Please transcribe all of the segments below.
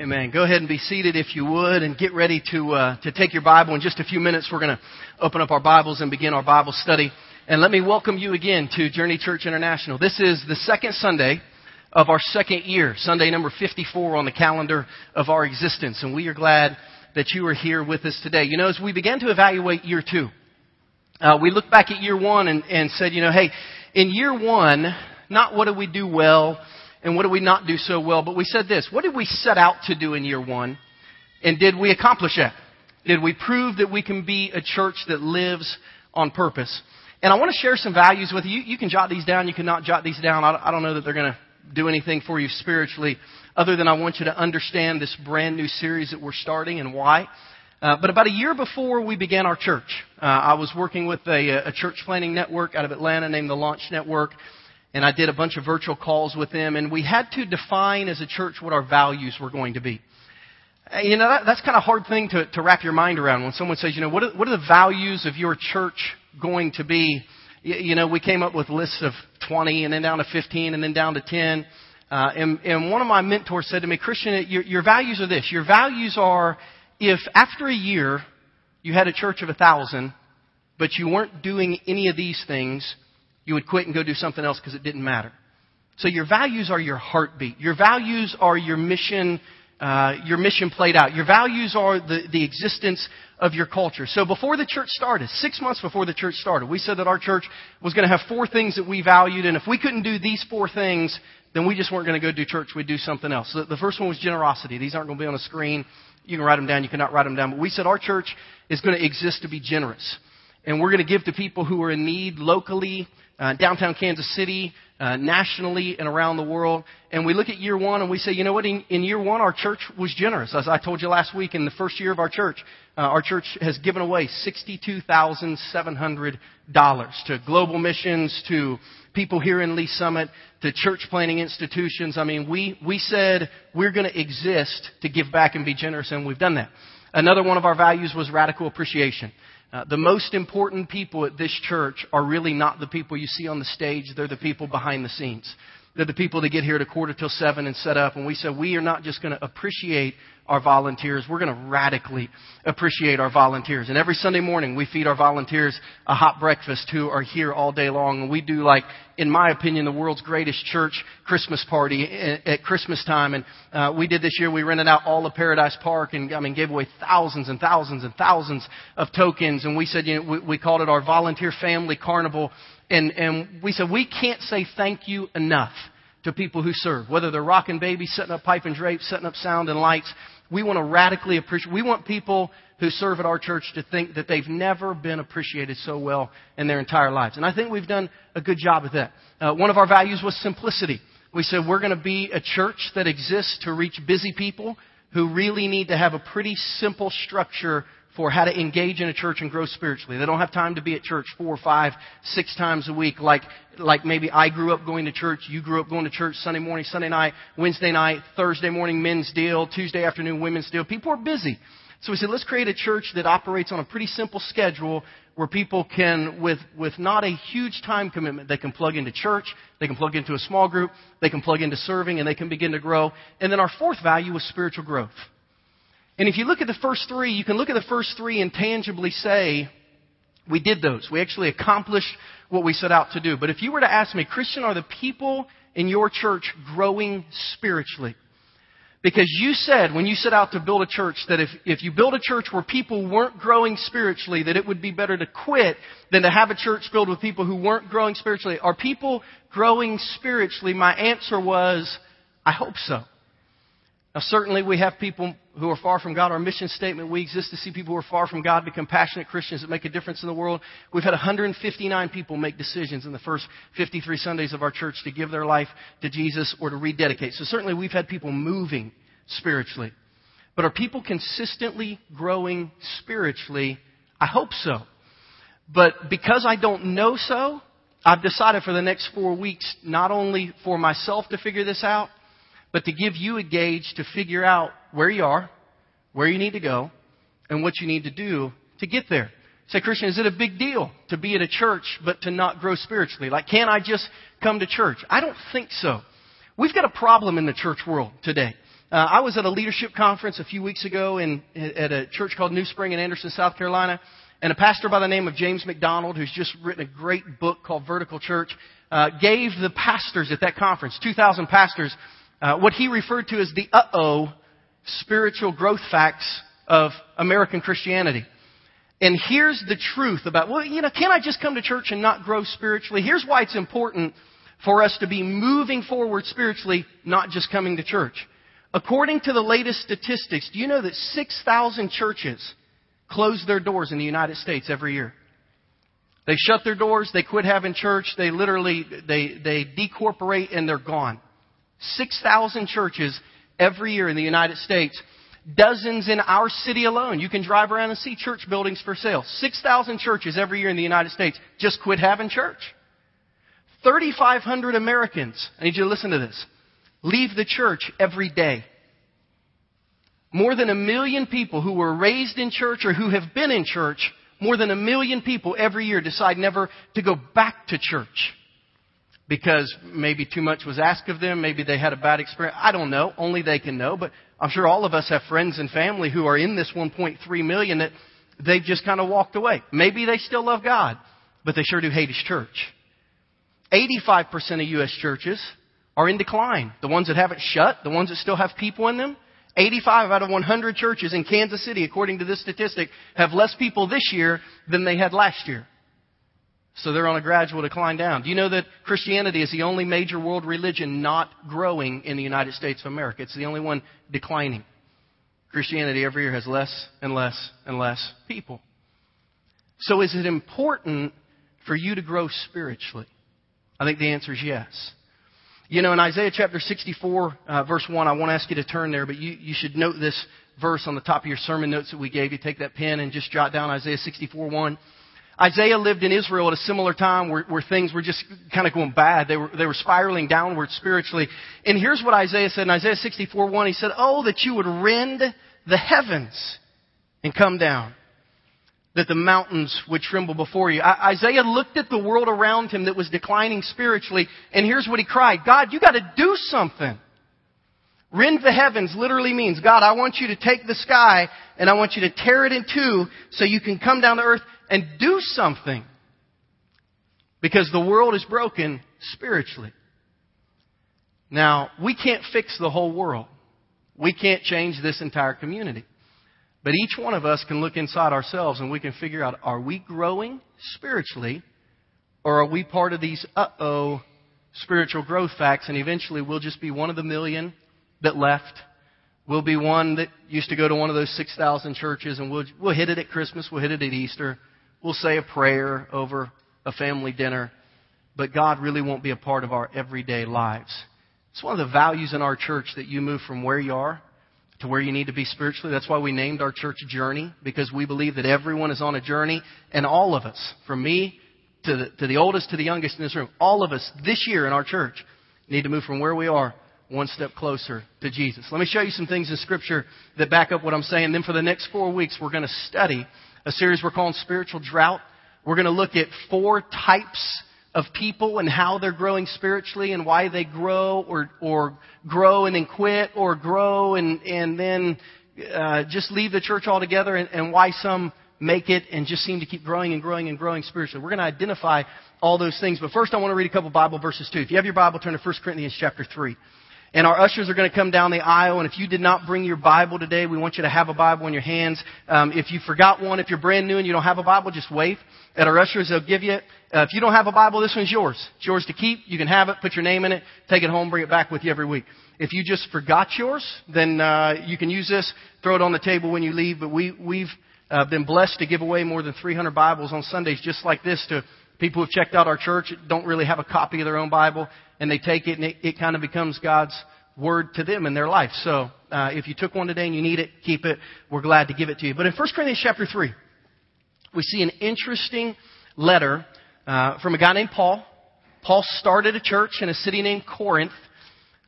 Amen. Go ahead and be seated if you would and get ready to, uh, to take your Bible. In just a few minutes, we're going to open up our Bibles and begin our Bible study. And let me welcome you again to Journey Church International. This is the second Sunday of our second year, Sunday number 54 on the calendar of our existence. And we are glad that you are here with us today. You know, as we began to evaluate year two, uh, we looked back at year one and, and said, you know, hey, in year one, not what did we do well, and what did we not do so well? But we said this, what did we set out to do in year one? And did we accomplish that? Did we prove that we can be a church that lives on purpose? And I want to share some values with you. You can jot these down. You cannot jot these down. I don't know that they're going to do anything for you spiritually other than I want you to understand this brand new series that we're starting and why. Uh, but about a year before we began our church, uh, I was working with a, a church planting network out of Atlanta named the Launch Network and I did a bunch of virtual calls with them, and we had to define as a church what our values were going to be. You know, that, that's kind of a hard thing to, to wrap your mind around when someone says, you know, what are, what are the values of your church going to be? You, you know, we came up with lists of 20 and then down to 15 and then down to 10. Uh, and, and one of my mentors said to me, Christian, your, your values are this. Your values are if after a year you had a church of a thousand, but you weren't doing any of these things, you would quit and go do something else because it didn't matter. So your values are your heartbeat. Your values are your mission, uh, your mission played out. Your values are the, the existence of your culture. So before the church started, six months before the church started, we said that our church was going to have four things that we valued, and if we couldn't do these four things, then we just weren't going to go do church. We'd do something else. So the first one was generosity. These aren't going to be on a screen. You can write them down. You cannot write them down. But we said our church is going to exist to be generous. And we're going to give to people who are in need locally, uh, downtown Kansas City, uh, nationally, and around the world. And we look at year one and we say, you know what? In, in year one, our church was generous. As I told you last week, in the first year of our church, uh, our church has given away $62,700 to global missions, to people here in Lee's Summit, to church planting institutions. I mean, we, we said we're going to exist to give back and be generous, and we've done that. Another one of our values was radical appreciation. Uh, the most important people at this church are really not the people you see on the stage. They're the people behind the scenes. They're the people that get here at a quarter till seven and set up. And we said we are not just going to appreciate our volunteers. We're going to radically appreciate our volunteers. And every Sunday morning, we feed our volunteers a hot breakfast who are here all day long. And we do like, in my opinion, the world's greatest church Christmas party at Christmas time. And uh, we did this year. We rented out all of Paradise Park and I mean gave away thousands and thousands and thousands of tokens. And we said, you know, we, we called it our volunteer family carnival. And and we said we can't say thank you enough to people who serve, whether they're rocking babies, setting up pipe and drapes, setting up sound and lights. We want to radically appreciate, we want people who serve at our church to think that they've never been appreciated so well in their entire lives. And I think we've done a good job of that. Uh, one of our values was simplicity. We said we're going to be a church that exists to reach busy people who really need to have a pretty simple structure for how to engage in a church and grow spiritually. They don't have time to be at church four, five, six times a week like, like maybe I grew up going to church, you grew up going to church Sunday morning, Sunday night, Wednesday night, Thursday morning men's deal, Tuesday afternoon women's deal. People are busy. So we said, let's create a church that operates on a pretty simple schedule where people can, with, with not a huge time commitment, they can plug into church, they can plug into a small group, they can plug into serving, and they can begin to grow. And then our fourth value was spiritual growth. And if you look at the first three, you can look at the first three and tangibly say, we did those. We actually accomplished what we set out to do. But if you were to ask me, Christian, are the people in your church growing spiritually? Because you said when you set out to build a church that if, if you build a church where people weren't growing spiritually, that it would be better to quit than to have a church filled with people who weren't growing spiritually. Are people growing spiritually? My answer was, I hope so. Now, certainly we have people who are far from God. Our mission statement, we exist to see people who are far from God become passionate Christians that make a difference in the world. We've had 159 people make decisions in the first 53 Sundays of our church to give their life to Jesus or to rededicate. So certainly we've had people moving spiritually. But are people consistently growing spiritually? I hope so. But because I don't know so, I've decided for the next four weeks not only for myself to figure this out, but to give you a gauge to figure out where you are, where you need to go, and what you need to do to get there. Say, Christian, is it a big deal to be at a church but to not grow spiritually? Like, can I just come to church? I don't think so. We've got a problem in the church world today. Uh, I was at a leadership conference a few weeks ago in, at a church called NewSpring in Anderson, South Carolina, and a pastor by the name of James MacDonald, who's just written a great book called Vertical Church, uh, gave the pastors at that conference, 2,000 pastors, uh, what he referred to as the uh-oh spiritual growth facts of American Christianity. And here's the truth about, well, you know, can I just come to church and not grow spiritually? Here's why it's important for us to be moving forward spiritually, not just coming to church. According to the latest statistics, do you know that 6,000 churches close their doors in the United States every year? They shut their doors, they quit having church, they literally, they, they decorporate and they're gone. 6,000 churches every year in the United States. Dozens in our city alone. You can drive around and see church buildings for sale. 6,000 churches every year in the United States just quit having church. 3,500 Americans, I need you to listen to this, leave the church every day. More than a million people who were raised in church or who have been in church, more than a million people every year decide never to go back to church because maybe too much was asked of them, maybe they had a bad experience. I don't know. Only they can know. But I'm sure all of us have friends and family who are in this 1.3 million that they've just kind of walked away. Maybe they still love God, but they sure do hate His church. 85% of U.S. churches are in decline. The ones that haven't shut, the ones that still have people in them. 85 out of 100 churches in Kansas City, according to this statistic, have less people this year than they had last year. So they're on a gradual decline down. Do you know that Christianity is the only major world religion not growing in the United States of America? It's the only one declining. Christianity every year has less and less and less people. So is it important for you to grow spiritually? I think the answer is yes. You know, in Isaiah chapter 64, uh, verse 1, I won't ask you to turn there, but you, you should note this verse on the top of your sermon notes that we gave you. Take that pen and just jot down Isaiah 64, 1. Isaiah lived in Israel at a similar time where, where things were just kind of going bad. They were, they were spiraling downward spiritually. And here's what Isaiah said in Isaiah 64 1. He said, Oh, that you would rend the heavens and come down. That the mountains would tremble before you. I, Isaiah looked at the world around him that was declining spiritually, and here's what he cried. God, you gotta do something. Rend the heavens literally means, God, I want you to take the sky and I want you to tear it in two so you can come down to earth and do something. Because the world is broken spiritually. Now, we can't fix the whole world. We can't change this entire community. But each one of us can look inside ourselves and we can figure out are we growing spiritually or are we part of these uh oh spiritual growth facts and eventually we'll just be one of the million that left We'll be one that used to go to one of those 6,000 churches and we'll, we'll hit it at Christmas, we'll hit it at Easter, we'll say a prayer over a family dinner, but God really won't be a part of our everyday lives. It's one of the values in our church that you move from where you are to where you need to be spiritually. That's why we named our church Journey, because we believe that everyone is on a journey, and all of us, from me to the, to the oldest to the youngest in this room, all of us this year in our church need to move from where we are one step closer to Jesus. Let me show you some things in Scripture that back up what I'm saying. Then for the next four weeks, we're going to study a series we're calling Spiritual Drought. We're going to look at four types of people and how they're growing spiritually and why they grow or, or grow and then quit or grow and, and then uh, just leave the church altogether and, and why some make it and just seem to keep growing and growing and growing spiritually. We're going to identify all those things. But first I want to read a couple Bible verses too. If you have your Bible, turn to 1 Corinthians chapter 3. And our ushers are going to come down the aisle. And if you did not bring your Bible today, we want you to have a Bible in your hands. Um, if you forgot one, if you're brand new and you don't have a Bible, just wave at our ushers. They'll give you it. Uh, if you don't have a Bible, this one's yours. It's yours to keep. You can have it. Put your name in it. Take it home. Bring it back with you every week. If you just forgot yours, then uh, you can use this. Throw it on the table when you leave. But we we've uh, been blessed to give away more than 300 Bibles on Sundays, just like this, to people who've checked out our church, don't really have a copy of their own Bible, and they take it and it, it kind of becomes God's word to them in their life. So uh, if you took one today and you need it, keep it. We're glad to give it to you. But in 1 Corinthians chapter 3, we see an interesting letter uh, from a guy named Paul. Paul started a church in a city named Corinth.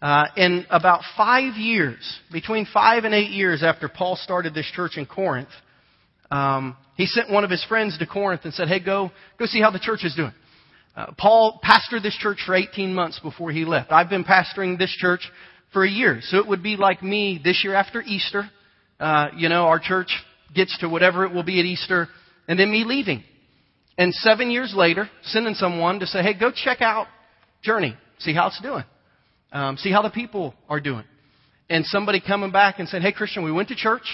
Uh, in about five years, between five and eight years after Paul started this church in Corinth, um, he sent one of his friends to Corinth and said, "Hey, go go see how the church is doing." Uh, Paul pastored this church for 18 months before he left. I've been pastoring this church for a year. So it would be like me this year after Easter. Uh, you know, our church gets to whatever it will be at Easter, and then me leaving. And seven years later, sending someone to say, hey, go check out Journey, see how it's doing, um, see how the people are doing. And somebody coming back and saying, hey, Christian, we went to church,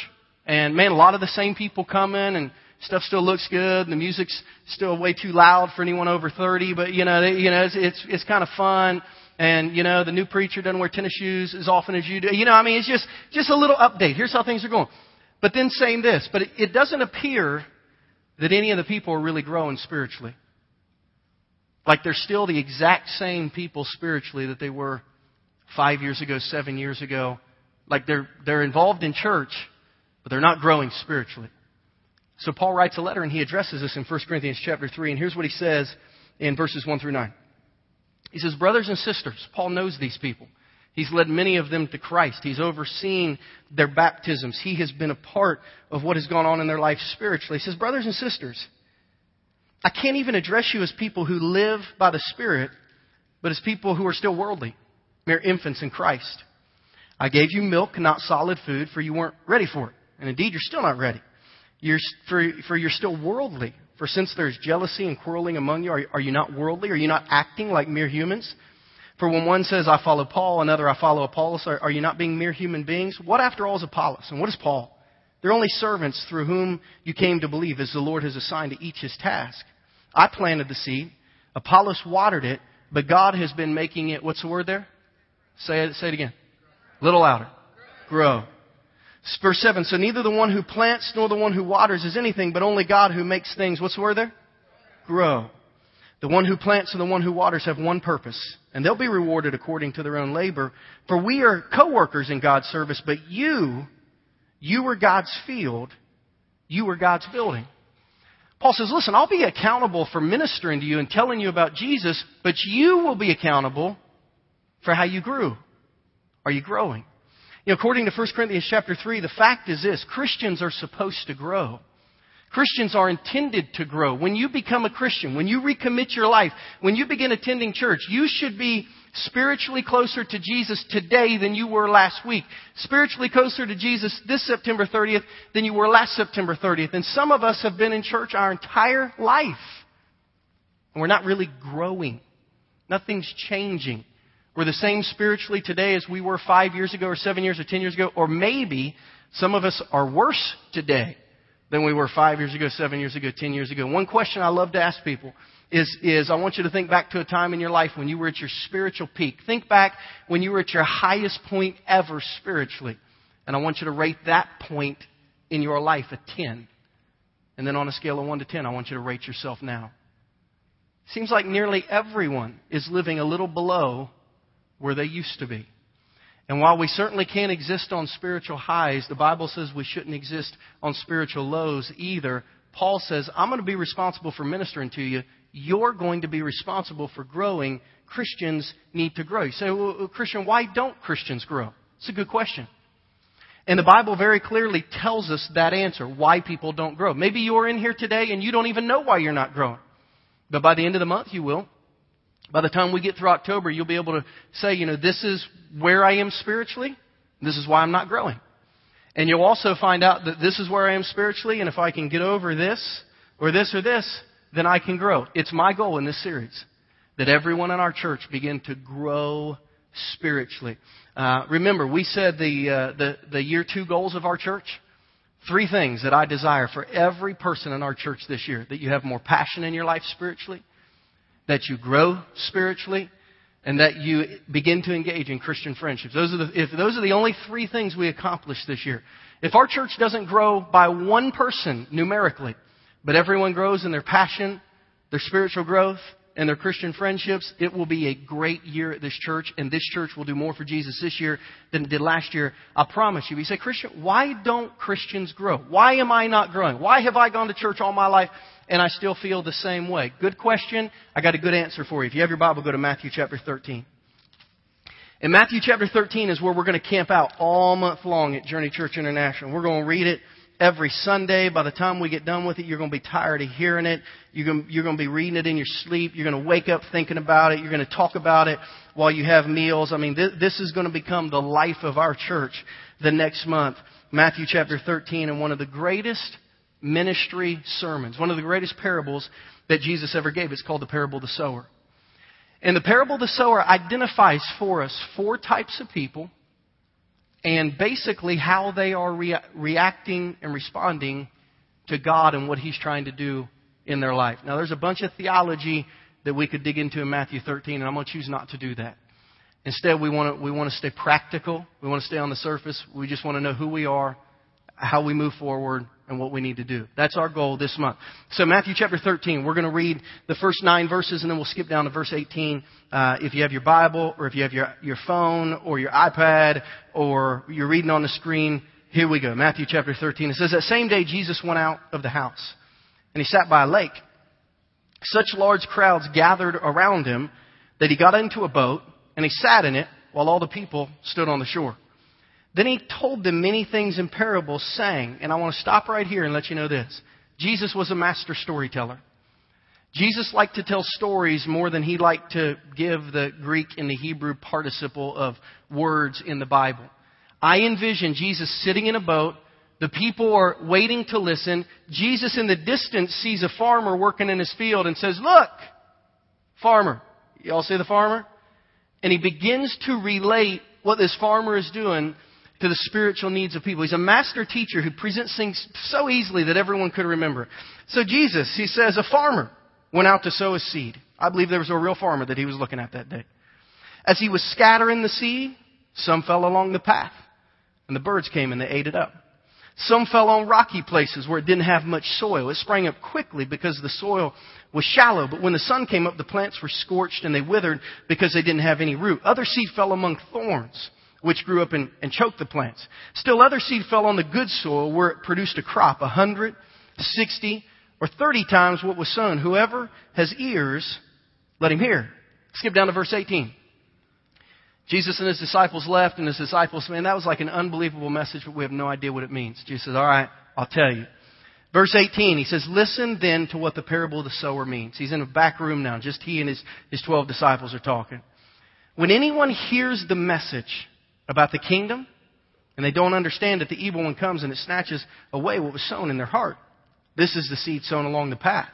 and man, a lot of the same people coming, and stuff still looks good, and the music's still way too loud for anyone over 30, but you know, you know, it's, it's, it's kind of fun. And, you know, the new preacher doesn't wear tennis shoes as often as you do. You know, I mean, it's just, just a little update. Here's how things are going. But then saying this, but it, it doesn't appear that any of the people are really growing spiritually. Like they're still the exact same people spiritually that they were five years ago, seven years ago. Like they're, they're involved in church, but they're not growing spiritually. So Paul writes a letter and he addresses this in 1 Corinthians chapter 3. And here's what he says in verses 1 through 9. He says, Brothers and sisters, Paul knows these people. He's led many of them to Christ. He's overseen their baptisms. He has been a part of what has gone on in their life spiritually. He says, Brothers and sisters, I can't even address you as people who live by the Spirit, but as people who are still worldly, mere infants in Christ. I gave you milk, not solid food, for you weren't ready for it. And indeed, you're still not ready. You're, for, for you're still worldly. For since there's jealousy and quarreling among you, are, are you not worldly? Are you not acting like mere humans? For when one says, I follow Paul, another, I follow Apollos, are, are you not being mere human beings? What after all is Apollos? And what is Paul? They're only servants through whom you came to believe, as the Lord has assigned to each his task. I planted the seed, Apollos watered it, but God has been making it, what's the word there? Say it, say it again. A little louder. Grow. Verse 7, so neither the one who plants nor the one who waters is anything, but only God who makes things, what's the word there? Grow. The one who plants and the one who waters have one purpose, and they'll be rewarded according to their own labor. For we are co-workers in God's service, but you, you are God's field, you are God's building. Paul says, listen, I'll be accountable for ministering to you and telling you about Jesus, but you will be accountable for how you grew. Are you growing? Know, according to 1 Corinthians chapter 3, the fact is this, Christians are supposed to grow. Christians are intended to grow. When you become a Christian, when you recommit your life, when you begin attending church, you should be spiritually closer to Jesus today than you were last week. Spiritually closer to Jesus this September 30th than you were last September 30th. And some of us have been in church our entire life. And we're not really growing. Nothing's changing. We're the same spiritually today as we were five years ago or seven years or ten years ago. Or maybe some of us are worse today than we were five years ago, seven years ago, ten years ago. One question I love to ask people is, is I want you to think back to a time in your life when you were at your spiritual peak. Think back when you were at your highest point ever spiritually. And I want you to rate that point in your life a 10. And then on a scale of 1 to 10, I want you to rate yourself now. Seems like nearly everyone is living a little below where they used to be. And while we certainly can't exist on spiritual highs, the Bible says we shouldn't exist on spiritual lows either. Paul says, I'm going to be responsible for ministering to you. You're going to be responsible for growing. Christians need to grow. You say, well, uh, Christian, why don't Christians grow? It's a good question. And the Bible very clearly tells us that answer, why people don't grow. Maybe you're in here today and you don't even know why you're not growing. But by the end of the month, you will. By the time we get through October, you'll be able to say, you know, this is where I am spiritually. This is why I'm not growing. And you'll also find out that this is where I am spiritually, and if I can get over this, or this, or this, then I can grow. It's my goal in this series that everyone in our church begin to grow spiritually. Uh, remember, we said the, uh, the, the year two goals of our church. Three things that I desire for every person in our church this year that you have more passion in your life spiritually, that you grow spiritually, and that you begin to engage in Christian friendships. Those are the, if those are the only three things we accomplish this year. If our church doesn't grow by one person numerically, but everyone grows in their passion, their spiritual growth, and their Christian friendships, it will be a great year at this church, and this church will do more for Jesus this year than it did last year. I promise you. You say, Christian, why don't Christians grow? Why am I not growing? Why have I gone to church all my life and I still feel the same way? Good question. I got a good answer for you. If you have your Bible, go to Matthew chapter 13. And Matthew chapter 13 is where we're going to camp out all month long at Journey Church International. We're going to read it every Sunday. By the time we get done with it, you're going to be tired of hearing it. You're going, you're going to be reading it in your sleep. You're going to wake up thinking about it. You're going to talk about it while you have meals. I mean, this, this is going to become the life of our church the next month. Matthew chapter 13 and one of the greatest ministry sermons, one of the greatest parables that Jesus ever gave. It's called the parable of the sower. And the parable of the sower identifies for us four types of people and basically how they are rea- reacting and responding to God and what He's trying to do in their life. Now, there's a bunch of theology that we could dig into in Matthew 13, and I'm going to choose not to do that. Instead, we want to, we want to stay practical. We want to stay on the surface. We just want to know who we are, how we move forward, and what we need to do. That's our goal this month. So Matthew chapter 13, we're going to read the first nine verses and then we'll skip down to verse 18. Uh, if you have your Bible or if you have your, your phone or your iPad or you're reading on the screen, here we go. Matthew chapter 13. It says that same day Jesus went out of the house and he sat by a lake. Such large crowds gathered around him that he got into a boat and he sat in it while all the people stood on the shore. Then he told them many things in parables, saying, and I want to stop right here and let you know this Jesus was a master storyteller. Jesus liked to tell stories more than he liked to give the Greek and the Hebrew participle of words in the Bible. I envision Jesus sitting in a boat. The people are waiting to listen. Jesus in the distance sees a farmer working in his field and says, Look, farmer. Y'all see the farmer? And he begins to relate what this farmer is doing to the spiritual needs of people. He's a master teacher who presents things so easily that everyone could remember. So Jesus, he says, a farmer went out to sow his seed. I believe there was a real farmer that he was looking at that day. As he was scattering the seed, some fell along the path, and the birds came and they ate it up. Some fell on rocky places where it didn't have much soil. It sprang up quickly because the soil was shallow, but when the sun came up, the plants were scorched and they withered because they didn't have any root. Other seed fell among thorns which grew up and, and choked the plants. Still other seed fell on the good soil where it produced a crop, a hundred, sixty, or thirty times what was sown. Whoever has ears, let him hear. Skip down to verse 18. Jesus and his disciples left, and his disciples, man, that was like an unbelievable message, but we have no idea what it means. Jesus says, all right, I'll tell you. Verse 18, he says, listen then to what the parable of the sower means. He's in a back room now. Just he and his, his 12 disciples are talking. When anyone hears the message about the kingdom, and they don't understand that the evil one comes and it snatches away what was sown in their heart. This is the seed sown along the path.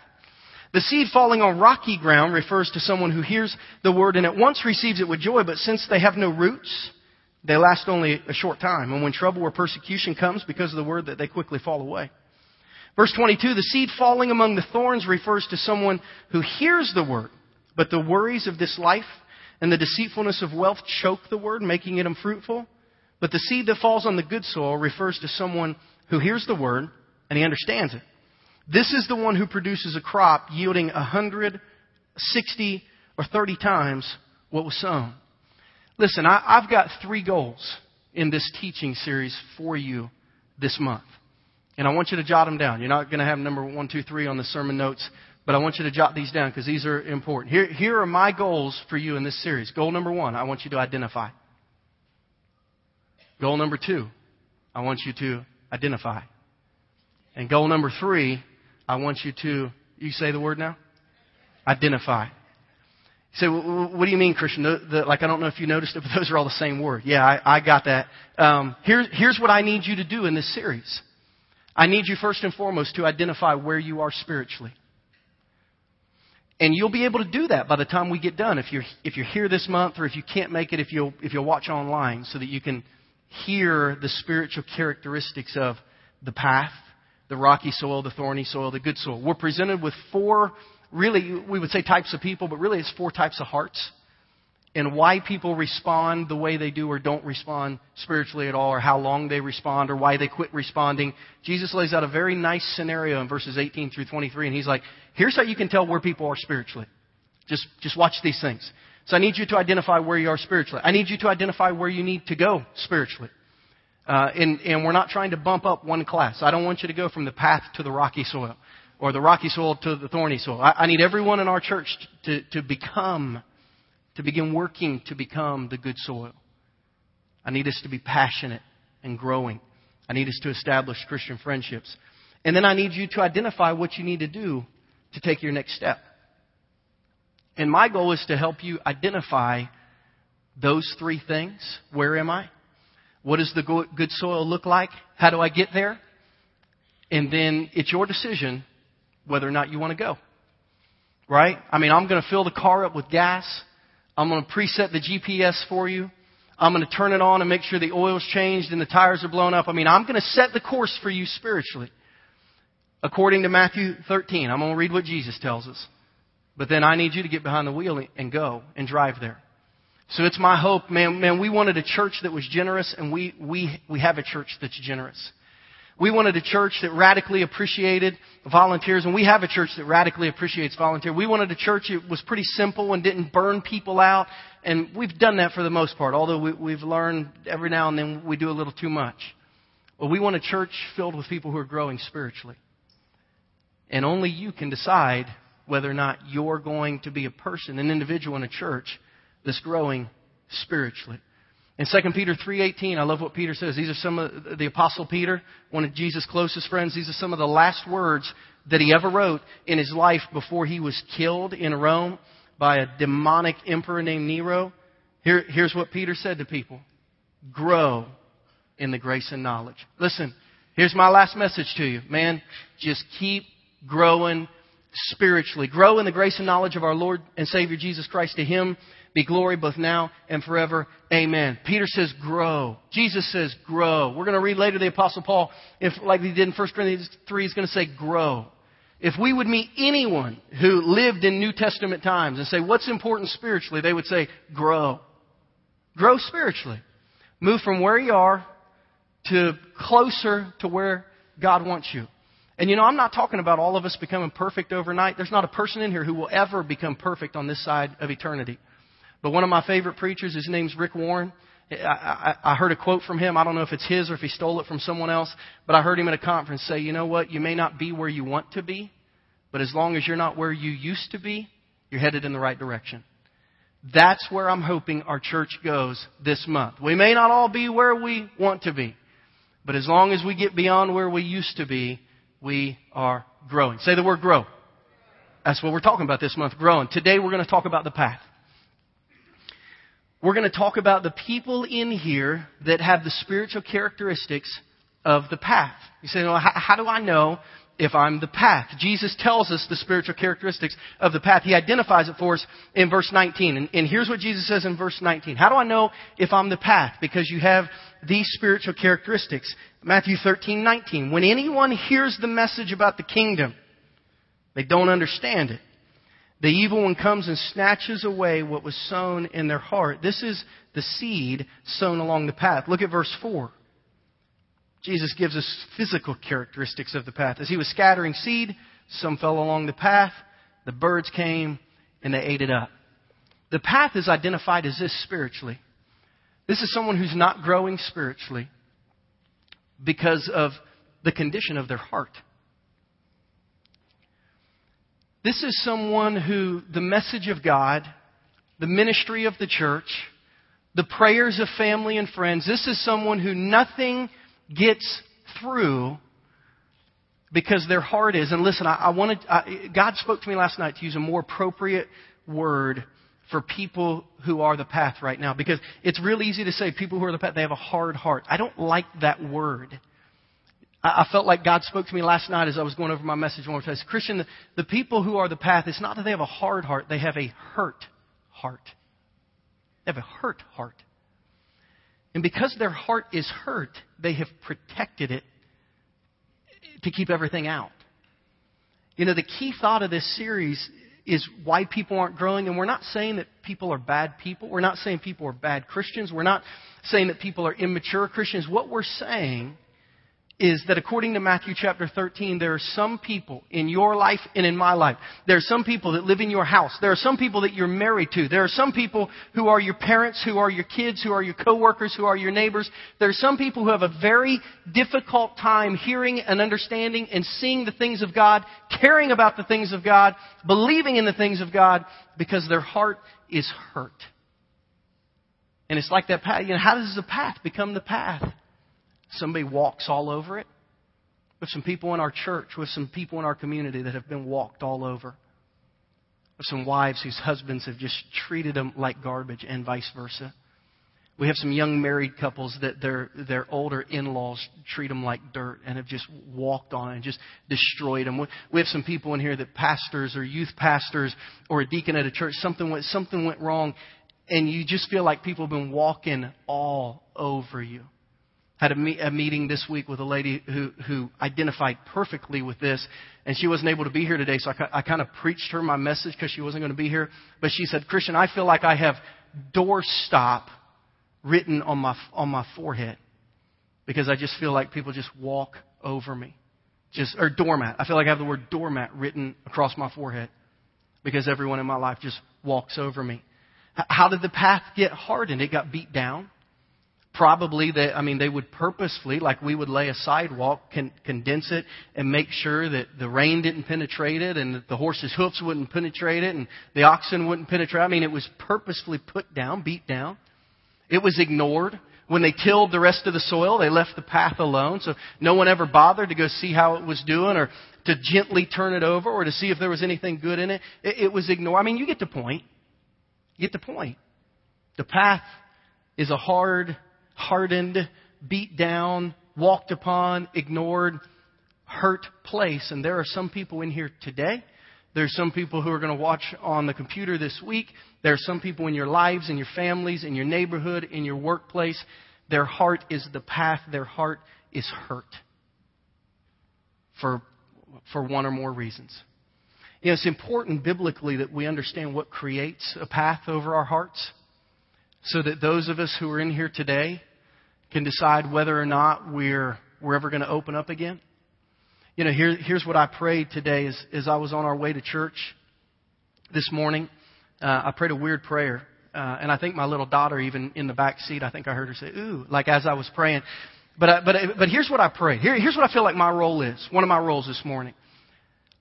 The seed falling on rocky ground refers to someone who hears the word and at once receives it with joy, but since they have no roots, they last only a short time. And when trouble or persecution comes because of the word, that they quickly fall away. Verse 22, the seed falling among the thorns refers to someone who hears the word, but the worries of this life and the deceitfulness of wealth choke the word, making it unfruitful. But the seed that falls on the good soil refers to someone who hears the word and he understands it. This is the one who produces a crop yielding a hundred, sixty, or thirty times what was sown. Listen, I, I've got three goals in this teaching series for you this month. And I want you to jot them down. You're not going to have number one, two, three on the sermon notes but I want you to jot these down because these are important. Here, here are my goals for you in this series. Goal number one, I want you to identify. Goal number two, I want you to identify. And goal number three, I want you to, you say the word now? Identify. You say, what do you mean, Christian? The, the, like, I don't know if you noticed it, but those are all the same word. Yeah, I, I got that. Um, here, here's what I need you to do in this series. I need you first and foremost to identify where you are spiritually. And you'll be able to do that by the time we get done. If you're, if you're here this month or if you can't make it, if you'll, if you'll watch online so that you can hear the spiritual characteristics of the path, the rocky soil, the thorny soil, the good soil. We're presented with four, really, we would say types of people, but really it's four types of hearts and why people respond the way they do or don't respond spiritually at all, or how long they respond, or why they quit responding. Jesus lays out a very nice scenario in verses 18 through 23, and he's like, here's how you can tell where people are spiritually. Just, just watch these things. So I need you to identify where you are spiritually. I need you to identify where you need to go spiritually. Uh, and, and we're not trying to bump up one class. I don't want you to go from the path to the rocky soil, or the rocky soil to the thorny soil. I, I need everyone in our church to, to become to begin working to become the good soil. I need us to be passionate and growing I need us to establish Christian friendships. And then I need you to identify what you need to do to take your next step. And my goal is to help you identify those three things. Where am I? What does the good soil look like? How do I get there? And then it's your decision whether or not you want to go. Right? I mean, I'm going to fill the car up with gas. I'm going to preset the GPS for you. I'm going to turn it on and make sure the oil's changed and the tires are blown up. I mean, I'm going to set the course for you spiritually. According to Matthew 13, I'm going to read what Jesus tells us. But then I need you to get behind the wheel and go and drive there. So it's my hope, man, man, we wanted a church that was generous and we, we, we have a church that's generous. We wanted a church that radically appreciated volunteers, and we have a church that radically appreciates volunteers. We wanted a church that was pretty simple and didn't burn people out, and we've done that for the most part, although we, we've learned every now and then we do a little too much. But we want a church filled with people who are growing spiritually. And only you can decide whether or not you're going to be a person, an individual in a church that's growing spiritually. In 2 Peter 3:18, I love what Peter says. These are some of the apostle Peter, one of Jesus' closest friends. These are some of the last words that he ever wrote in his life before he was killed in Rome by a demonic emperor named Nero. Here, here's what Peter said to people. Grow in the grace and knowledge. Listen, here's my last message to you. Man, just keep growing spiritually. Grow in the grace and knowledge of our Lord and Savior Jesus Christ. To Him be glory both now and forever. Amen. Peter says grow. Jesus says grow. We're going to read later the Apostle Paul, if like he did in 1 Corinthians 3, he's going to say grow. If we would meet anyone who lived in New Testament times and say, what's important spiritually? They would say, grow. Grow spiritually. Move from where you are to closer to where God wants you. And you know, I'm not talking about all of us becoming perfect overnight. There's not a person in here who will ever become perfect on this side of eternity. But one of my favorite preachers, his name's Rick Warren. I, I, I heard a quote from him. I don't know if it's his or if he stole it from someone else, but I heard him at a conference say, you know what? You may not be where you want to be, but as long as you're not where you used to be, you're headed in the right direction. That's where I'm hoping our church goes this month. We may not all be where we want to be, but as long as we get beyond where we used to be, we are growing. Say the word grow. That's what we're talking about this month, growing. Today we're going to talk about the path we're going to talk about the people in here that have the spiritual characteristics of the path. You say, well, how, do I know if I'm the path? Jesus tells us the spiritual characteristics of the path. He identifies it for us in verse 19. And, and here's what Jesus says in verse 19. How do I know if I'm the path? Because you have these spiritual characteristics. Matthew 13, 19. When anyone hears the message about the kingdom, they don't understand it. The evil one comes and snatches away what was sown in their heart. This is the seed sown along the path. Look at verse 4. Jesus gives us physical characteristics of the path. As he was scattering seed, some fell along the path, the birds came, and they ate it up. The path is identified as this spiritually. This is someone who's not growing spiritually because of the condition of their heart. This is someone who the message of God, the ministry of the church, the prayers of family and friends, this is someone who nothing gets through because their heart is. And listen, I, I wanted, I, God spoke to me last night to use a more appropriate word for people who are the path right now because it's real easy to say people who are the path, they have a hard heart. I don't like that word. I felt like God spoke to me last night as I was going over my message one more time. Christian, the, the people who are the path, it's not that they have a hard heart, they have a hurt heart. They have a hurt heart. And because their heart is hurt, they have protected it to keep everything out. You know, the key thought of this series is why people aren't growing. And we're not saying that people are bad people. We're not saying people are bad Christians. We're not saying that people are immature Christians. What we're saying is that according to Matthew chapter 13, there are some people in your life and in my life. There are some people that live in your house. There are some people that you're married to. There are some people who are your parents, who are your kids, who are your coworkers, who are your neighbors. There are some people who have a very difficult time hearing and understanding and seeing the things of God, caring about the things of God, believing in the things of God because their heart is hurt. And it's like that path. You know, how does the path become the path? Somebody walks all over it. With some people in our church, with some people in our community that have been walked all over. With some wives whose husbands have just treated them like garbage and vice versa. We have some young married couples that their their older in-laws treat them like dirt and have just walked on and just destroyed them. We have some people in here that pastors or youth pastors or a deacon at a church something went something went wrong, and you just feel like people have been walking all over you. Had a, me- a meeting this week with a lady who who identified perfectly with this, and she wasn't able to be here today, so I, I kind of preached her my message because she wasn't going to be here. But she said, Christian, I feel like I have doorstop written on my, on my forehead because I just feel like people just walk over me. Just, or doormat. I feel like I have the word doormat written across my forehead because everyone in my life just walks over me. How did the path get hardened? It got beat down. Probably that, I mean, they would purposefully, like we would lay a sidewalk, con- condense it and make sure that the rain didn't penetrate it and that the horse's hoofs wouldn't penetrate it and the oxen wouldn't penetrate. I mean, it was purposefully put down, beat down. It was ignored. When they tilled the rest of the soil, they left the path alone. So no one ever bothered to go see how it was doing or to gently turn it over or to see if there was anything good in it. It, it was ignored. I mean, you get the point. You get the point. The path is a hard, hardened, beat down, walked upon, ignored, hurt place. And there are some people in here today there's some people who are going to watch on the computer this week. There are some people in your lives, in your families, in your neighborhood, in your workplace. Their heart is the path. Their heart is hurt for, for one or more reasons. You know, it's important biblically that we understand what creates a path over our hearts so that those of us who are in here today can decide whether or not we're, we're ever going to open up again. You know, here, here's what I prayed today as, as I was on our way to church this morning. Uh, I prayed a weird prayer. Uh, and I think my little daughter, even in the back seat, I think I heard her say, ooh, like as I was praying. But, I, but, but here's what I prayed. Here, here's what I feel like my role is. One of my roles this morning.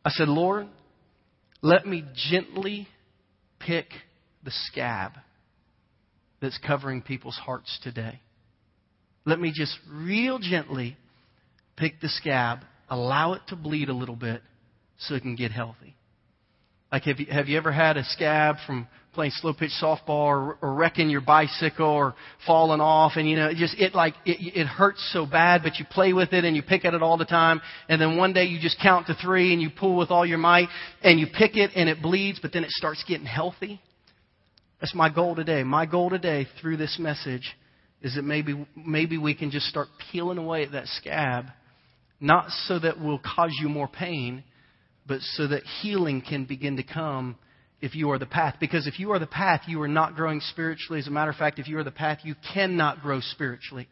I said, Lord, let me gently pick the scab that's covering people's hearts today. Let me just real gently pick the scab allow it to bleed a little bit so it can get healthy. Like, have you, have you ever had a scab from playing slow pitch softball or, or wrecking your bicycle or falling off and you know, it just, it like, it, it hurts so bad, but you play with it and you pick at it all the time and then one day you just count to three and you pull with all your might and you pick it and it bleeds, but then it starts getting healthy? That's my goal today. My goal today through this message is that maybe, maybe we can just start peeling away at that scab not so that we'll cause you more pain, but so that healing can begin to come if you are the path. Because if you are the path, you are not growing spiritually. As a matter of fact, if you are the path, you cannot grow spiritually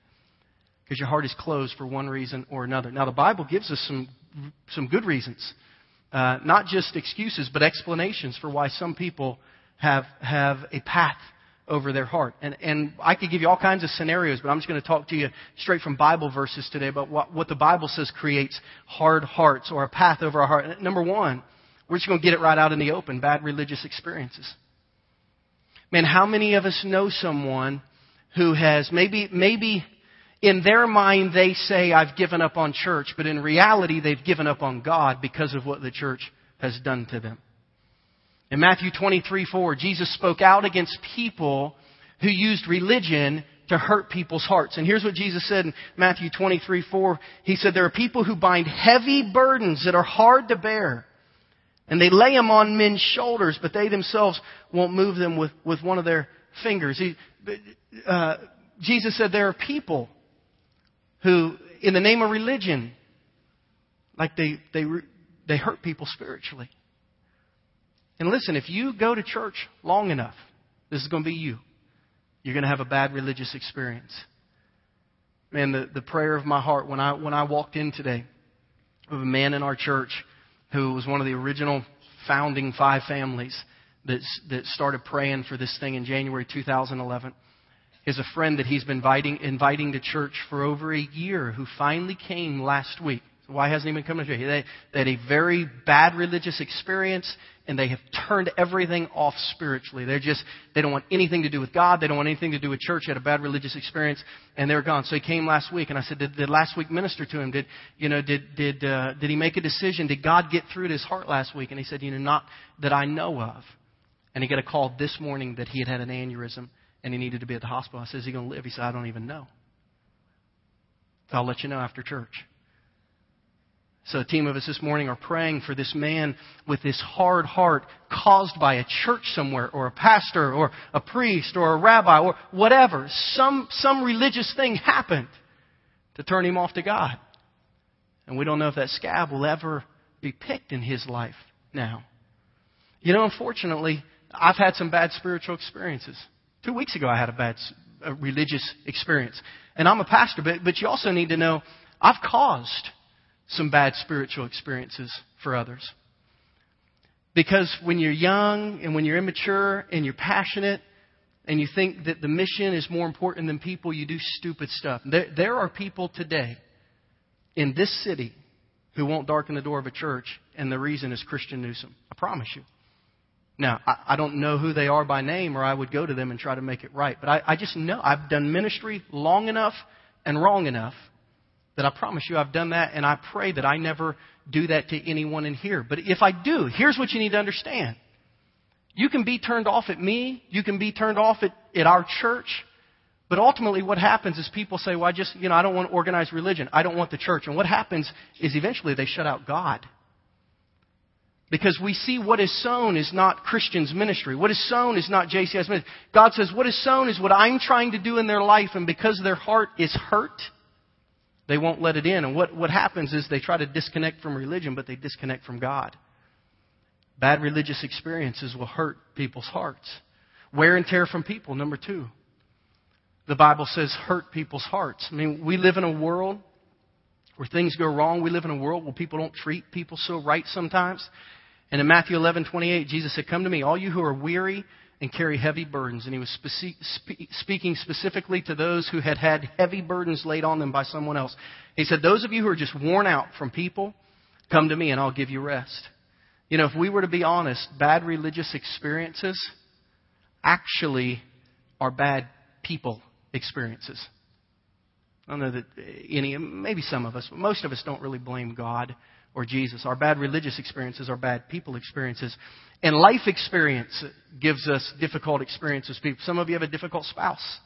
because your heart is closed for one reason or another. Now, the Bible gives us some, some good reasons, uh, not just excuses, but explanations for why some people have, have a path over their heart. And, and I could give you all kinds of scenarios, but I'm just going to talk to you straight from Bible verses today about what, what the Bible says creates hard hearts or a path over our heart. Number one, we're just going to get it right out in the open bad religious experiences. Man, how many of us know someone who has maybe, maybe in their mind they say, I've given up on church, but in reality they've given up on God because of what the church has done to them. In Matthew 23, 4, Jesus spoke out against people who used religion to hurt people's hearts. And here's what Jesus said in Matthew 23, 4. He said, there are people who bind heavy burdens that are hard to bear. And they lay them on men's shoulders, but they themselves won't move them with, with one of their fingers. He, uh, Jesus said there are people who, in the name of religion, like they, they, they hurt people spiritually. And listen, if you go to church long enough, this is going to be you. You're going to have a bad religious experience. Man, the, the prayer of my heart when I, when I walked in today of a man in our church who was one of the original founding five families that, that started praying for this thing in January 2011 is a friend that he's been inviting, inviting to church for over a year who finally came last week. Why hasn't he been coming to church? They, they had a very bad religious experience, and they have turned everything off spiritually. They're just, they don't want anything to do with God. They don't want anything to do with church. They had a bad religious experience, and they're gone. So he came last week, and I said, did, did last week minister to him? Did, you know, did, did, uh, did he make a decision? Did God get through to his heart last week? And he said, you know, not that I know of. And he got a call this morning that he had had an aneurysm, and he needed to be at the hospital. I said, is he going to live? He said, I don't even know. I'll let you know after church. So a team of us this morning are praying for this man with this hard heart caused by a church somewhere or a pastor or a priest or a rabbi or whatever. Some, some religious thing happened to turn him off to God. And we don't know if that scab will ever be picked in his life now. You know, unfortunately, I've had some bad spiritual experiences. Two weeks ago, I had a bad a religious experience. And I'm a pastor, but, but you also need to know I've caused some bad spiritual experiences for others. Because when you're young and when you're immature and you're passionate and you think that the mission is more important than people, you do stupid stuff. There, there are people today in this city who won't darken the door of a church, and the reason is Christian Newsom. I promise you. Now, I, I don't know who they are by name, or I would go to them and try to make it right. But I, I just know I've done ministry long enough and wrong enough that I promise you I've done that, and I pray that I never do that to anyone in here. But if I do, here's what you need to understand. You can be turned off at me, you can be turned off at, at our church, but ultimately what happens is people say, well, I just, you know, I don't want organized religion. I don't want the church. And what happens is eventually they shut out God. Because we see what is sown is not Christian's ministry. What is sown is not JCS ministry. God says what is sown is what I'm trying to do in their life, and because their heart is hurt, they won't let it in. And what, what happens is they try to disconnect from religion, but they disconnect from God. Bad religious experiences will hurt people's hearts. Wear and tear from people, number two. The Bible says hurt people's hearts. I mean, we live in a world where things go wrong. We live in a world where people don't treat people so right sometimes. And in Matthew 11, 28, Jesus said, Come to me, all you who are weary and carry heavy burdens. And he was speci- speaking specifically to those who had had heavy burdens laid on them by someone else. He said, Those of you who are just worn out from people, come to me and I'll give you rest. You know, if we were to be honest, bad religious experiences actually are bad people experiences. I don't know that any, maybe some of us, but most of us don't really blame God or Jesus. Our bad religious experiences are bad people experiences. And life experience gives us difficult experiences. Some of you have a difficult spouse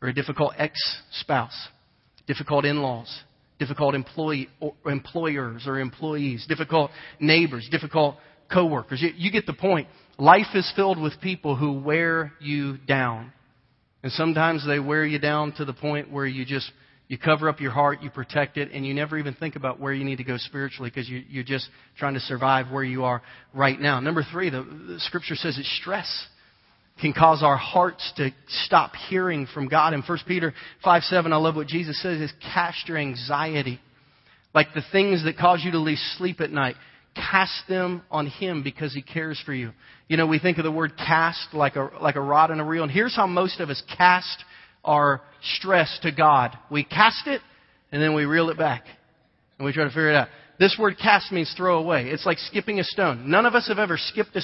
or a difficult ex-spouse, difficult in-laws, difficult employee or employers or employees, difficult neighbors, difficult coworkers. You, you get the point. Life is filled with people who wear you down. And sometimes they wear you down to the point where you just you cover up your heart, you protect it, and you never even think about where you need to go spiritually because you, you're just trying to survive where you are right now. Number three, the, the scripture says that stress can cause our hearts to stop hearing from God. In 1 Peter 5 7, I love what Jesus says is cast your anxiety. Like the things that cause you to lose sleep at night, cast them on Him because He cares for you. You know, we think of the word cast like a, like a rod in a reel, and here's how most of us cast our stress to God. We cast it and then we reel it back and we try to figure it out. This word cast means throw away. It's like skipping a stone. None of us have ever skipped a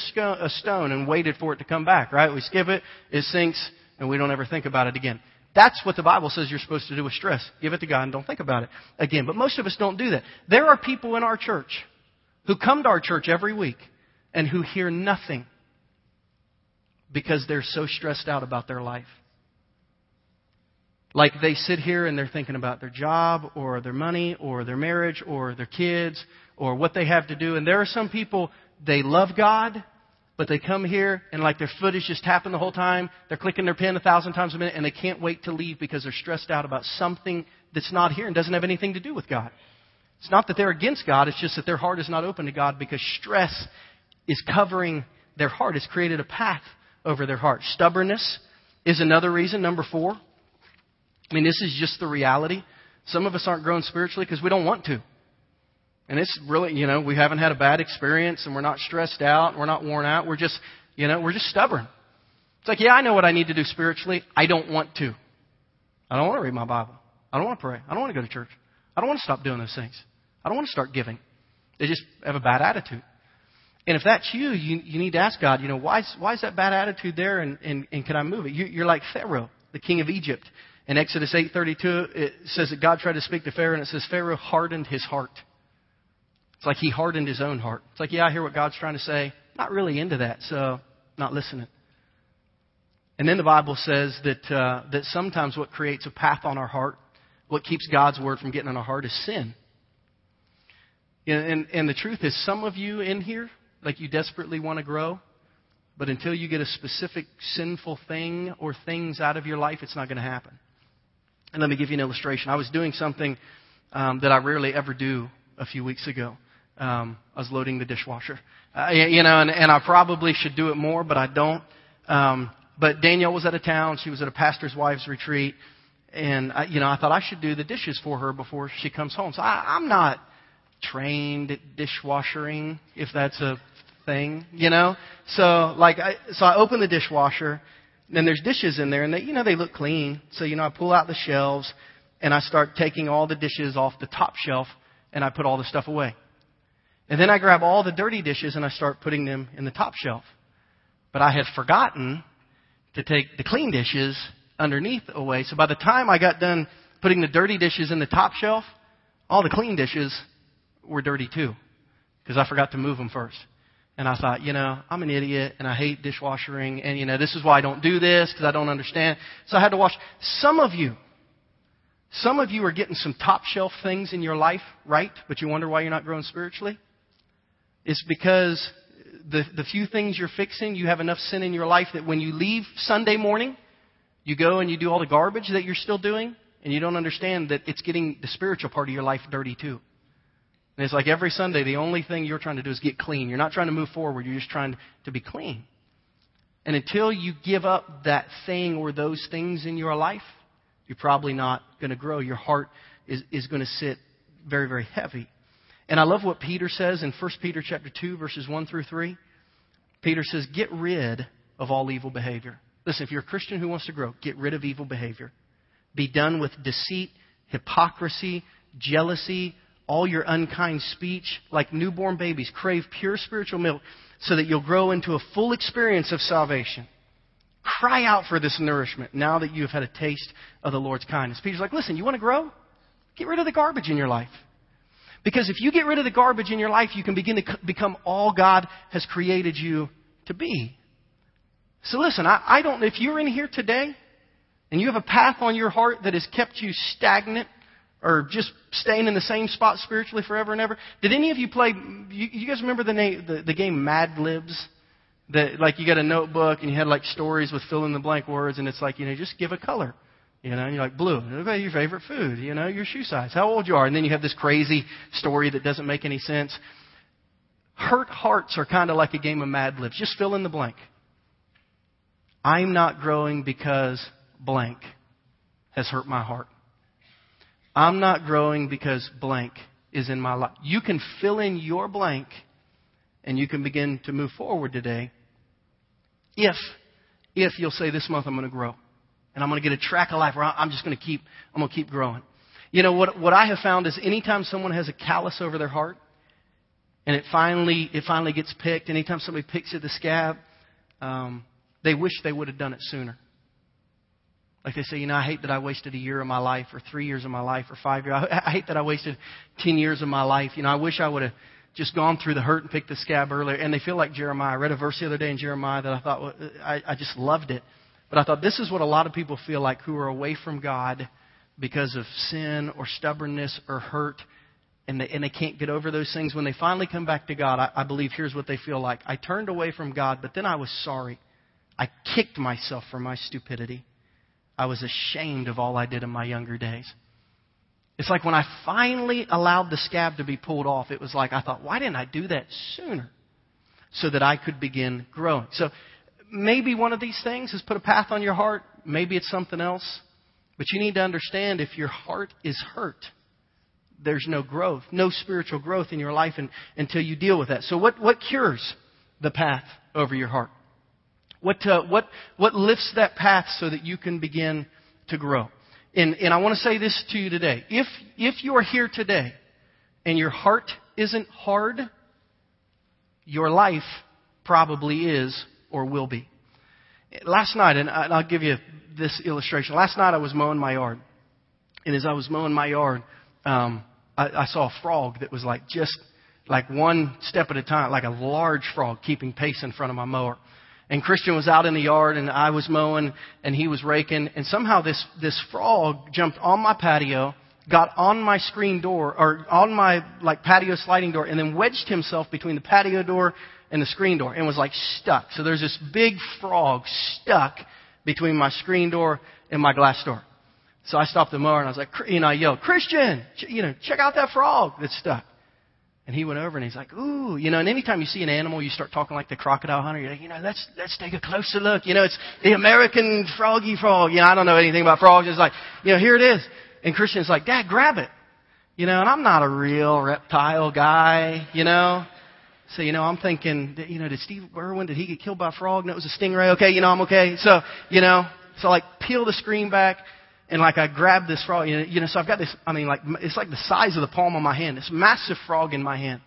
stone and waited for it to come back, right? We skip it, it sinks, and we don't ever think about it again. That's what the Bible says you're supposed to do with stress. Give it to God and don't think about it again. But most of us don't do that. There are people in our church who come to our church every week and who hear nothing because they're so stressed out about their life. Like they sit here and they're thinking about their job or their money or their marriage or their kids or what they have to do. And there are some people, they love God, but they come here and like their foot is just tapping the whole time. They're clicking their pen a thousand times a minute and they can't wait to leave because they're stressed out about something that's not here and doesn't have anything to do with God. It's not that they're against God, it's just that their heart is not open to God because stress is covering their heart. It's created a path over their heart. Stubbornness is another reason, number four. I mean, this is just the reality. Some of us aren't growing spiritually because we don't want to. And it's really, you know, we haven't had a bad experience and we're not stressed out, we're not worn out. We're just, you know, we're just stubborn. It's like, yeah, I know what I need to do spiritually. I don't want to. I don't want to read my Bible. I don't want to pray. I don't want to go to church. I don't want to stop doing those things. I I don't want to start giving. They just have a bad attitude. And if that's you, you, you need to ask God, you know, why is, why is that bad attitude there and, and, and can I move it? You, you're like Pharaoh, the king of Egypt. In Exodus 8:32, it says that God tried to speak to Pharaoh, and it says Pharaoh hardened his heart. It's like he hardened his own heart. It's like, yeah, I hear what God's trying to say. Not really into that, so not listening. And then the Bible says that uh, that sometimes what creates a path on our heart, what keeps God's word from getting in our heart, is sin. And, and, and the truth is, some of you in here, like you desperately want to grow, but until you get a specific sinful thing or things out of your life, it's not going to happen. And let me give you an illustration. I was doing something um, that I rarely ever do a few weeks ago. Um, I was loading the dishwasher. Uh, you know, and, and I probably should do it more, but I don't. Um, but Danielle was out of town. She was at a pastor's wife's retreat. And, I, you know, I thought I should do the dishes for her before she comes home. So I, I'm not trained at dishwashering, if that's a thing, you know? So, like, I, so I open the dishwasher then there's dishes in there, and they, you know, they look clean. So, you know, I pull out the shelves, and I start taking all the dishes off the top shelf, and I put all the stuff away. And then I grab all the dirty dishes, and I start putting them in the top shelf. But I had forgotten to take the clean dishes underneath away. So by the time I got done putting the dirty dishes in the top shelf, all the clean dishes were dirty too. Because I forgot to move them first. And I thought, you know, I'm an idiot and I hate dishwashering and, you know, this is why I don't do this because I don't understand. So I had to wash. Some of you, some of you are getting some top shelf things in your life, right? But you wonder why you're not growing spiritually? It's because the, the few things you're fixing, you have enough sin in your life that when you leave Sunday morning, you go and you do all the garbage that you're still doing, and you don't understand that it's getting the spiritual part of your life dirty too. And it's like every Sunday, the only thing you're trying to do is get clean. You're not trying to move forward, you're just trying to be clean. And until you give up that thing or those things in your life, you're probably not going to grow. Your heart is, is going to sit very, very heavy. And I love what Peter says in 1 Peter chapter 2, verses 1 through 3. Peter says, Get rid of all evil behavior. Listen, if you're a Christian who wants to grow, get rid of evil behavior. Be done with deceit, hypocrisy, jealousy, all your unkind speech, like newborn babies, crave pure spiritual milk so that you'll grow into a full experience of salvation. Cry out for this nourishment now that you have had a taste of the Lord's kindness. Peter's like, listen, you want to grow? Get rid of the garbage in your life. Because if you get rid of the garbage in your life, you can begin to become all God has created you to be. So listen, I, I don't, if you're in here today and you have a path on your heart that has kept you stagnant or just staying in the same spot spiritually forever and ever. Did any of you play? You, you guys remember the, name, the the game Mad Libs? That like you got a notebook and you had like stories with fill in the blank words, and it's like you know just give a color. You know, and you're like blue. Okay, your favorite food. You know, your shoe size, how old you are, and then you have this crazy story that doesn't make any sense. Hurt hearts are kind of like a game of Mad Libs. Just fill in the blank. I'm not growing because blank has hurt my heart. I'm not growing because blank is in my life. You can fill in your blank and you can begin to move forward today if, if you'll say this month I'm going to grow and I'm going to get a track of life where I'm just going to keep, I'm going to keep growing. You know, what, what I have found is anytime someone has a callus over their heart and it finally, it finally gets picked, anytime somebody picks at the scab, um, they wish they would have done it sooner. Like they say, you know, I hate that I wasted a year of my life, or three years of my life, or five years. I, I hate that I wasted ten years of my life. You know, I wish I would have just gone through the hurt and picked the scab earlier. And they feel like Jeremiah. I read a verse the other day in Jeremiah that I thought, well, I, I just loved it. But I thought this is what a lot of people feel like who are away from God because of sin or stubbornness or hurt. And they, and they can't get over those things. When they finally come back to God, I, I believe here's what they feel like. I turned away from God, but then I was sorry. I kicked myself for my stupidity. I was ashamed of all I did in my younger days. It's like when I finally allowed the scab to be pulled off, it was like I thought, why didn't I do that sooner? So that I could begin growing. So maybe one of these things is put a path on your heart. Maybe it's something else. But you need to understand if your heart is hurt, there's no growth, no spiritual growth in your life in, until you deal with that. So what, what cures the path over your heart? What, uh, what, what lifts that path so that you can begin to grow? And, and I want to say this to you today. If, if you are here today and your heart isn't hard, your life probably is or will be. Last night, and I'll give you this illustration. Last night I was mowing my yard. And as I was mowing my yard, um, I, I saw a frog that was like just like one step at a time, like a large frog keeping pace in front of my mower. And Christian was out in the yard and I was mowing and he was raking and somehow this, this frog jumped on my patio, got on my screen door or on my like patio sliding door and then wedged himself between the patio door and the screen door and was like stuck. So there's this big frog stuck between my screen door and my glass door. So I stopped the mower and I was like, you know, I yelled, Christian, you know, check out that frog that's stuck. And he went over and he's like, ooh, you know, and anytime you see an animal, you start talking like the crocodile hunter. You're like, you know, let's, let's take a closer look. You know, it's the American froggy frog. You know, I don't know anything about frogs. It's like, you know, here it is. And Christian's like, Dad, grab it. You know, and I'm not a real reptile guy, you know. So, you know, I'm thinking, you know, did Steve Irwin, did he get killed by a frog? No, it was a stingray. Okay, you know, I'm okay. So, you know, so like peel the screen back and like I grab this frog, you know, you know, so I've got this, I mean, like, it's like the size of the palm of my hand, this massive frog in my hand.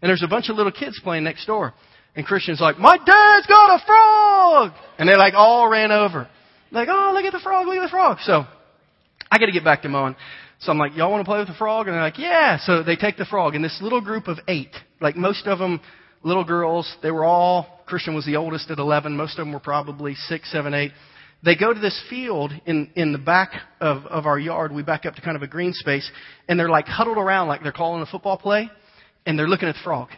And there's a bunch of little kids playing next door. And Christian's like, my dad's got a frog! And they like all ran over. Like, oh, look at the frog, look at the frog. So, I gotta get back to mowing. So I'm like, y'all wanna play with the frog? And they're like, yeah. So they take the frog and this little group of eight, like most of them, little girls, they were all, Christian was the oldest at 11, most of them were probably six, seven, eight they go to this field in, in the back of, of our yard. We back up to kind of a green space, and they're like huddled around like they're calling a football play, and they're looking at the frog.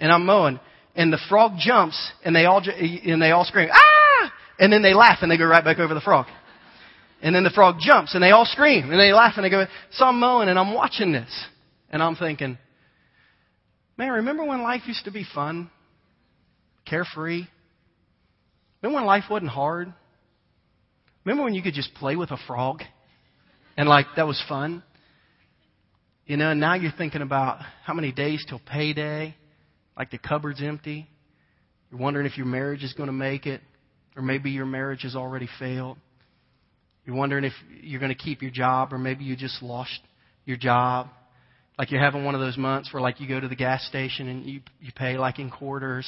And I'm mowing, and the frog jumps, and they all and they all scream ah, and then they laugh and they go right back over the frog. And then the frog jumps, and they all scream, and they laugh and they go. So I'm mowing, and I'm watching this, and I'm thinking, man, remember when life used to be fun, carefree? Remember when life wasn't hard? Remember when you could just play with a frog? And like, that was fun? You know, and now you're thinking about how many days till payday, like the cupboard's empty. You're wondering if your marriage is going to make it, or maybe your marriage has already failed. You're wondering if you're going to keep your job, or maybe you just lost your job. Like you're having one of those months where like you go to the gas station and you you pay like in quarters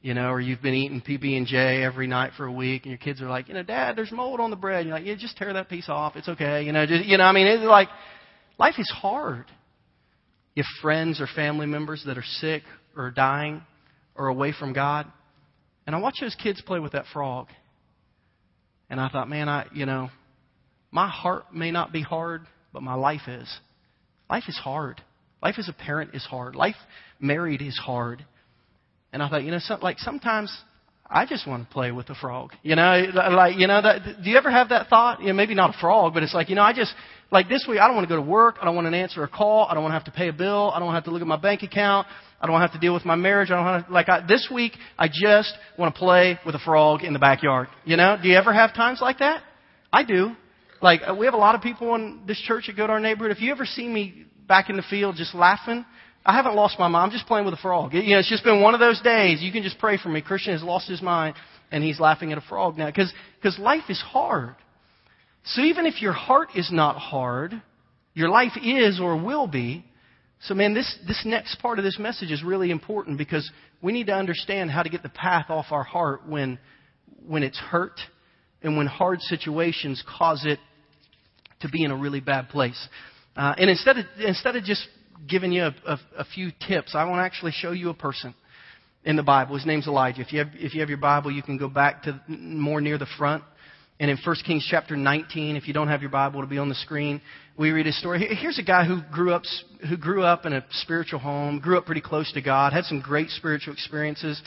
you know, or you've been eating PB and J every night for a week, and your kids are like, you know, Dad, there's mold on the bread. And you're like, yeah, just tear that piece off. It's okay. You know, just, you know, I mean, it's like life is hard. You have friends or family members that are sick or dying or away from God, and I watch those kids play with that frog, and I thought, man, I, you know, my heart may not be hard, but my life is. Life is hard. Life as a parent is hard. Life married is hard. And I thought, you know, some, like sometimes I just want to play with a frog. You know, like, you know, that, do you ever have that thought? You know, maybe not a frog, but it's like, you know, I just, like this week, I don't want to go to work. I don't want to answer a call. I don't want to have to pay a bill. I don't want to have to look at my bank account. I don't have to deal with my marriage. I don't have to, like, I, this week, I just want to play with a frog in the backyard. You know, do you ever have times like that? I do. Like, uh, we have a lot of people in this church that go to our neighborhood. If you ever see me back in the field just laughing, I haven't lost my mind. I'm just playing with a frog. You know, it's just been one of those days. You can just pray for me. Christian has lost his mind and he's laughing at a frog now because life is hard. So even if your heart is not hard, your life is or will be. So man, this this next part of this message is really important because we need to understand how to get the path off our heart when when it's hurt and when hard situations cause it to be in a really bad place. Uh, and instead of instead of just giving you a, a, a few tips. I want to actually show you a person in the Bible. His name's Elijah. If you have, if you have your Bible, you can go back to more near the front. And in 1 Kings chapter 19, if you don't have your Bible, it'll be on the screen. We read his story. Here's a guy who grew up, who grew up in a spiritual home, grew up pretty close to God, had some great spiritual experiences.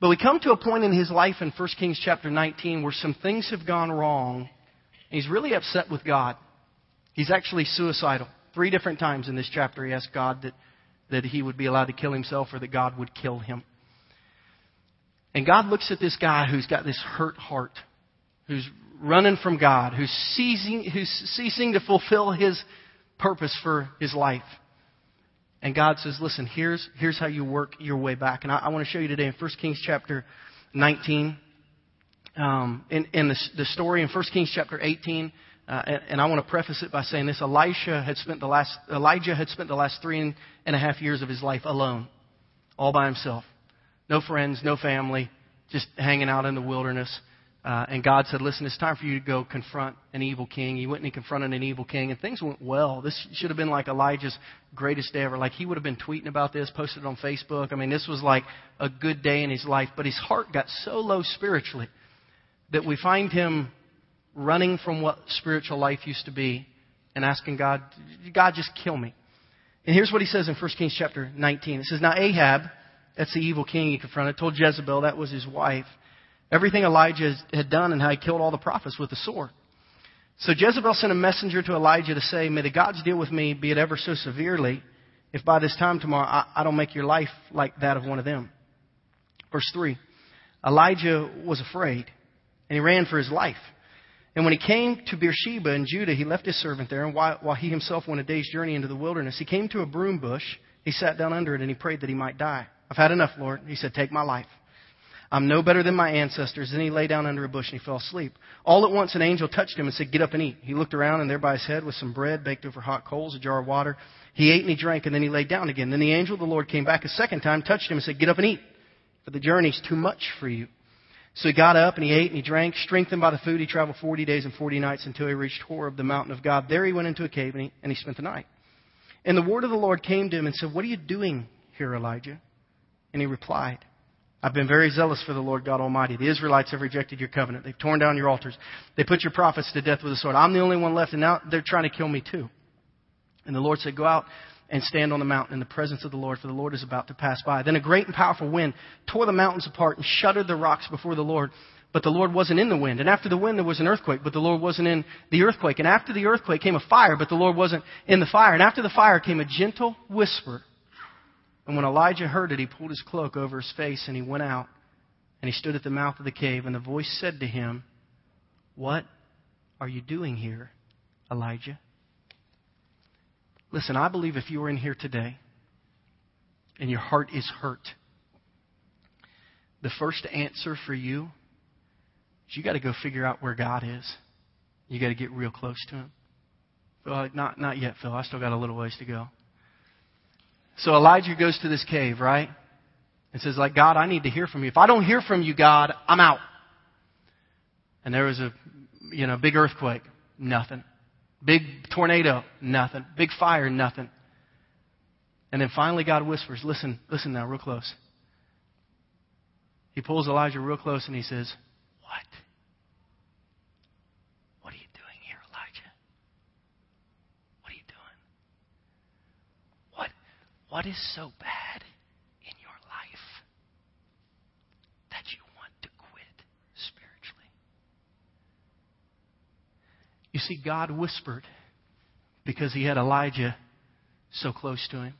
But we come to a point in his life in 1 Kings chapter 19 where some things have gone wrong. And he's really upset with God. He's actually suicidal. Three different times in this chapter, he asked God that, that he would be allowed to kill himself or that God would kill him. And God looks at this guy who's got this hurt heart, who's running from God, who's ceasing, who's ceasing to fulfill his purpose for his life. And God says, listen, here's, here's how you work your way back. And I, I want to show you today in 1 Kings chapter 19, um, in, in the, the story in 1 Kings chapter 18, uh, and, and I want to preface it by saying this: Elisha had spent the last Elijah had spent the last three and a half years of his life alone, all by himself, no friends, no family, just hanging out in the wilderness. Uh, and God said, Listen, it's time for you to go confront an evil king. He went and he confronted an evil king, and things went well. This should have been like Elijah's greatest day ever. Like he would have been tweeting about this, posted it on Facebook. I mean, this was like a good day in his life. But his heart got so low spiritually that we find him running from what spiritual life used to be and asking God, God, just kill me. And here's what he says in 1 Kings chapter 19. It says, Now Ahab, that's the evil king he confronted, told Jezebel, that was his wife Everything Elijah had done and how he killed all the prophets with the sword. So Jezebel sent a messenger to Elijah to say, May the gods deal with me, be it ever so severely, if by this time tomorrow I, I don't make your life like that of one of them. Verse 3 Elijah was afraid, and he ran for his life. And when he came to Beersheba in Judah, he left his servant there, and while, while he himself went a day's journey into the wilderness, he came to a broom bush. He sat down under it, and he prayed that he might die. I've had enough, Lord. He said, Take my life. I'm no better than my ancestors. Then he lay down under a bush and he fell asleep. All at once an angel touched him and said, Get up and eat. He looked around and there by his head was some bread baked over hot coals, a jar of water. He ate and he drank and then he lay down again. Then the angel of the Lord came back a second time, touched him and said, Get up and eat, for the journey's too much for you. So he got up and he ate and he drank. Strengthened by the food, he traveled 40 days and 40 nights until he reached Horeb, the mountain of God. There he went into a cave and he, and he spent the night. And the word of the Lord came to him and said, What are you doing here, Elijah? And he replied, I've been very zealous for the Lord God Almighty. The Israelites have rejected your covenant. They've torn down your altars. They put your prophets to death with a sword. I'm the only one left, and now they're trying to kill me too. And the Lord said, Go out and stand on the mountain in the presence of the Lord, for the Lord is about to pass by. Then a great and powerful wind tore the mountains apart and shuddered the rocks before the Lord. But the Lord wasn't in the wind. And after the wind, there was an earthquake, but the Lord wasn't in the earthquake. And after the earthquake came a fire, but the Lord wasn't in the fire. And after the fire came a gentle whisper. And when Elijah heard it, he pulled his cloak over his face and he went out and he stood at the mouth of the cave, and the voice said to him, What are you doing here, Elijah? Listen, I believe if you are in here today and your heart is hurt, the first answer for you is you got to go figure out where God is. You got to get real close to Him. Well, not, not yet, Phil. I still got a little ways to go. So Elijah goes to this cave, right? and says, like, God, I need to hear from you. If I don't hear from you, God, I'm out. And there was a, you know, big earthquake, nothing. Big tornado, nothing. Big fire, nothing. And then finally God whispers, listen, listen now, real close. He pulls Elijah real close and he says, What? What are you doing here, Elijah? What are you doing? What, what is so bad You see, God whispered because he had Elijah so close to him.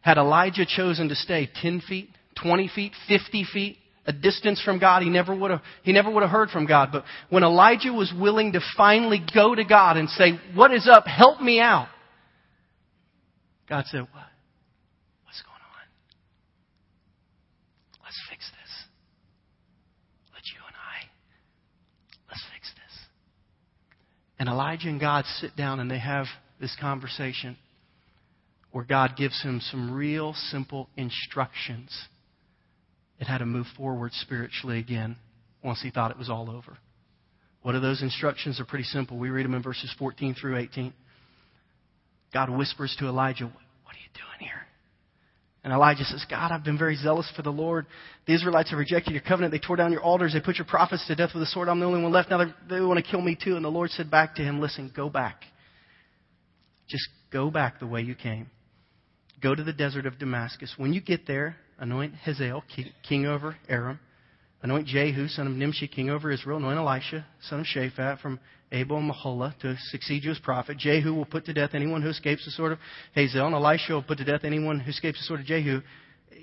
Had Elijah chosen to stay 10 feet, 20 feet, 50 feet, a distance from God, he never would have, he never would have heard from God. But when Elijah was willing to finally go to God and say, what is up? Help me out. God said, what? And Elijah and God sit down and they have this conversation where God gives him some real simple instructions at how to move forward spiritually again once he thought it was all over. What are those instructions? They're pretty simple. We read them in verses 14 through 18. God whispers to Elijah, What are you doing here? And Elijah says, God, I've been very zealous for the Lord. The Israelites have rejected your covenant. They tore down your altars. They put your prophets to death with a sword. I'm the only one left. Now they want to kill me too. And the Lord said back to him, Listen, go back. Just go back the way you came. Go to the desert of Damascus. When you get there, anoint Hazael, king over Aram. Anoint Jehu, son of Nimshi, king over Israel. Anoint Elisha, son of Shaphat, from Abel and Meholah to succeed you as prophet. Jehu will put to death anyone who escapes the sword of Hazael, and Elisha will put to death anyone who escapes the sword of Jehu.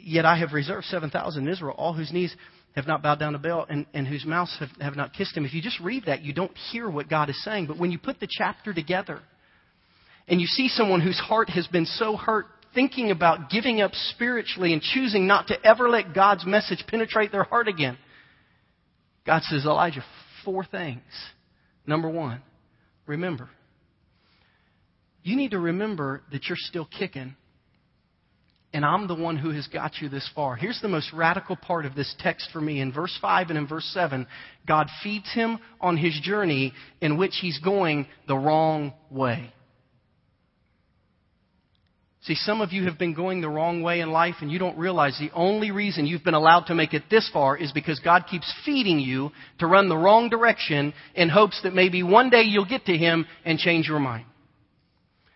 Yet I have reserved 7,000 in Israel, all whose knees have not bowed down to Baal and, and whose mouths have, have not kissed him. If you just read that, you don't hear what God is saying. But when you put the chapter together and you see someone whose heart has been so hurt thinking about giving up spiritually and choosing not to ever let God's message penetrate their heart again, God says, Elijah, four things Number one, remember. You need to remember that you're still kicking and I'm the one who has got you this far. Here's the most radical part of this text for me. In verse 5 and in verse 7, God feeds him on his journey in which he's going the wrong way. See, some of you have been going the wrong way in life and you don't realize the only reason you've been allowed to make it this far is because God keeps feeding you to run the wrong direction in hopes that maybe one day you'll get to Him and change your mind.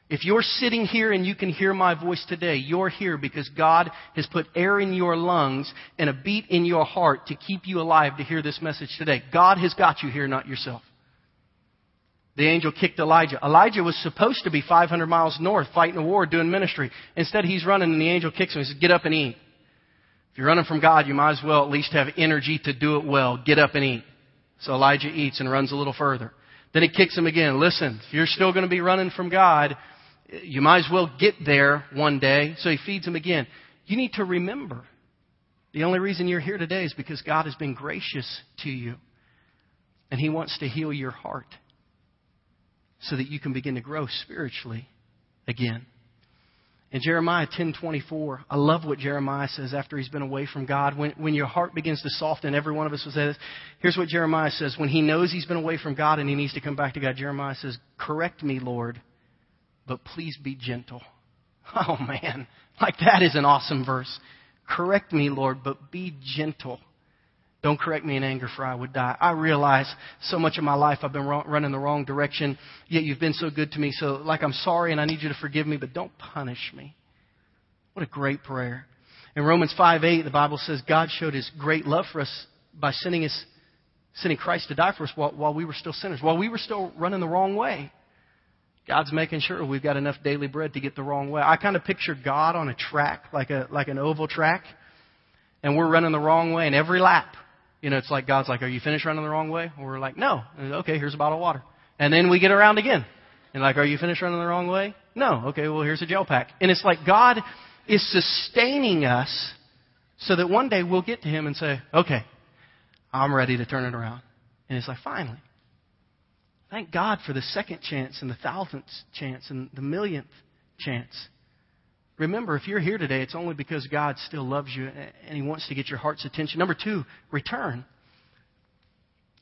If you're sitting here and you can hear my voice today, you're here because God has put air in your lungs and a beat in your heart to keep you alive to hear this message today. God has got you here, not yourself. The angel kicked Elijah. Elijah was supposed to be 500 miles north fighting a war, doing ministry. Instead, he's running and the angel kicks him and says, get up and eat. If you're running from God, you might as well at least have energy to do it well. Get up and eat. So Elijah eats and runs a little further. Then he kicks him again. Listen, if you're still going to be running from God, you might as well get there one day. So he feeds him again. You need to remember the only reason you're here today is because God has been gracious to you. And he wants to heal your heart so that you can begin to grow spiritually again. In Jeremiah 10:24, I love what Jeremiah says after he's been away from God. When, when your heart begins to soften, every one of us will say this. Here's what Jeremiah says. When he knows he's been away from God and he needs to come back to God, Jeremiah says, Correct me, Lord, but please be gentle. Oh man, like that is an awesome verse. Correct me, Lord, but be gentle. Don't correct me in anger, for I would die. I realize so much of my life I've been running the wrong direction, yet you've been so good to me. So, like, I'm sorry and I need you to forgive me, but don't punish me. What a great prayer. In Romans 5 8, the Bible says God showed his great love for us by sending, his, sending Christ to die for us while, while we were still sinners, while we were still running the wrong way. God's making sure we've got enough daily bread to get the wrong way. I kind of picture God on a track, like a like an oval track, and we're running the wrong way. in every lap, you know, it's like God's like, "Are you finished running the wrong way?" And we're like, "No." Okay, here's a bottle of water. And then we get around again, and like, "Are you finished running the wrong way?" No. Okay, well here's a gel pack. And it's like God is sustaining us so that one day we'll get to Him and say, "Okay, I'm ready to turn it around." And it's like, finally. Thank God for the second chance and the thousandth chance and the millionth chance. Remember, if you're here today, it's only because God still loves you and He wants to get your heart's attention. Number two, return.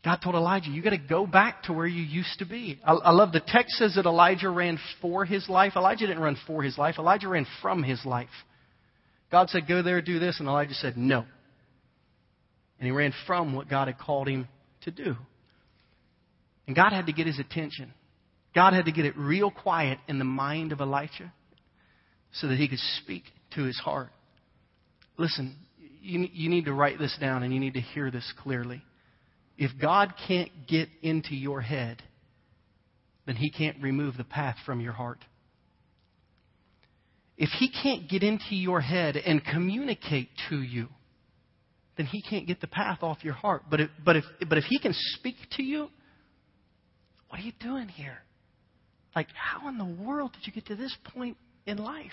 God told Elijah, you got to go back to where you used to be. I, I, love the text says that Elijah ran for his life. Elijah didn't run for his life. Elijah ran from his life. God said, go there, do this. And Elijah said, no. And he ran from what God had called him to do. And God had to get his attention. God had to get it real quiet in the mind of Elijah so that he could speak to his heart. Listen, you, you need to write this down and you need to hear this clearly. If God can't get into your head, then he can't remove the path from your heart. If he can't get into your head and communicate to you, then he can't get the path off your heart. But if, but if, but if he can speak to you, what are you doing here? Like, how in the world did you get to this point in life?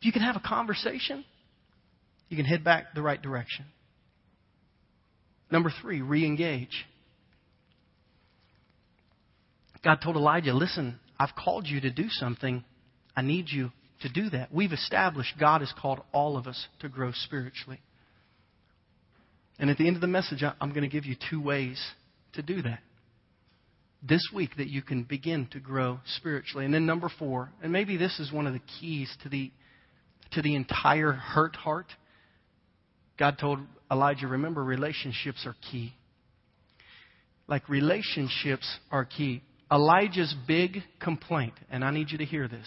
If you can have a conversation, you can head back the right direction. Number three, re engage. God told Elijah, listen, I've called you to do something. I need you to do that. We've established God has called all of us to grow spiritually. And at the end of the message, I'm going to give you two ways to do that this week that you can begin to grow spiritually. And then number four, and maybe this is one of the keys to the to the entire hurt heart. God told Elijah, remember relationships are key. Like relationships are key. Elijah's big complaint, and I need you to hear this.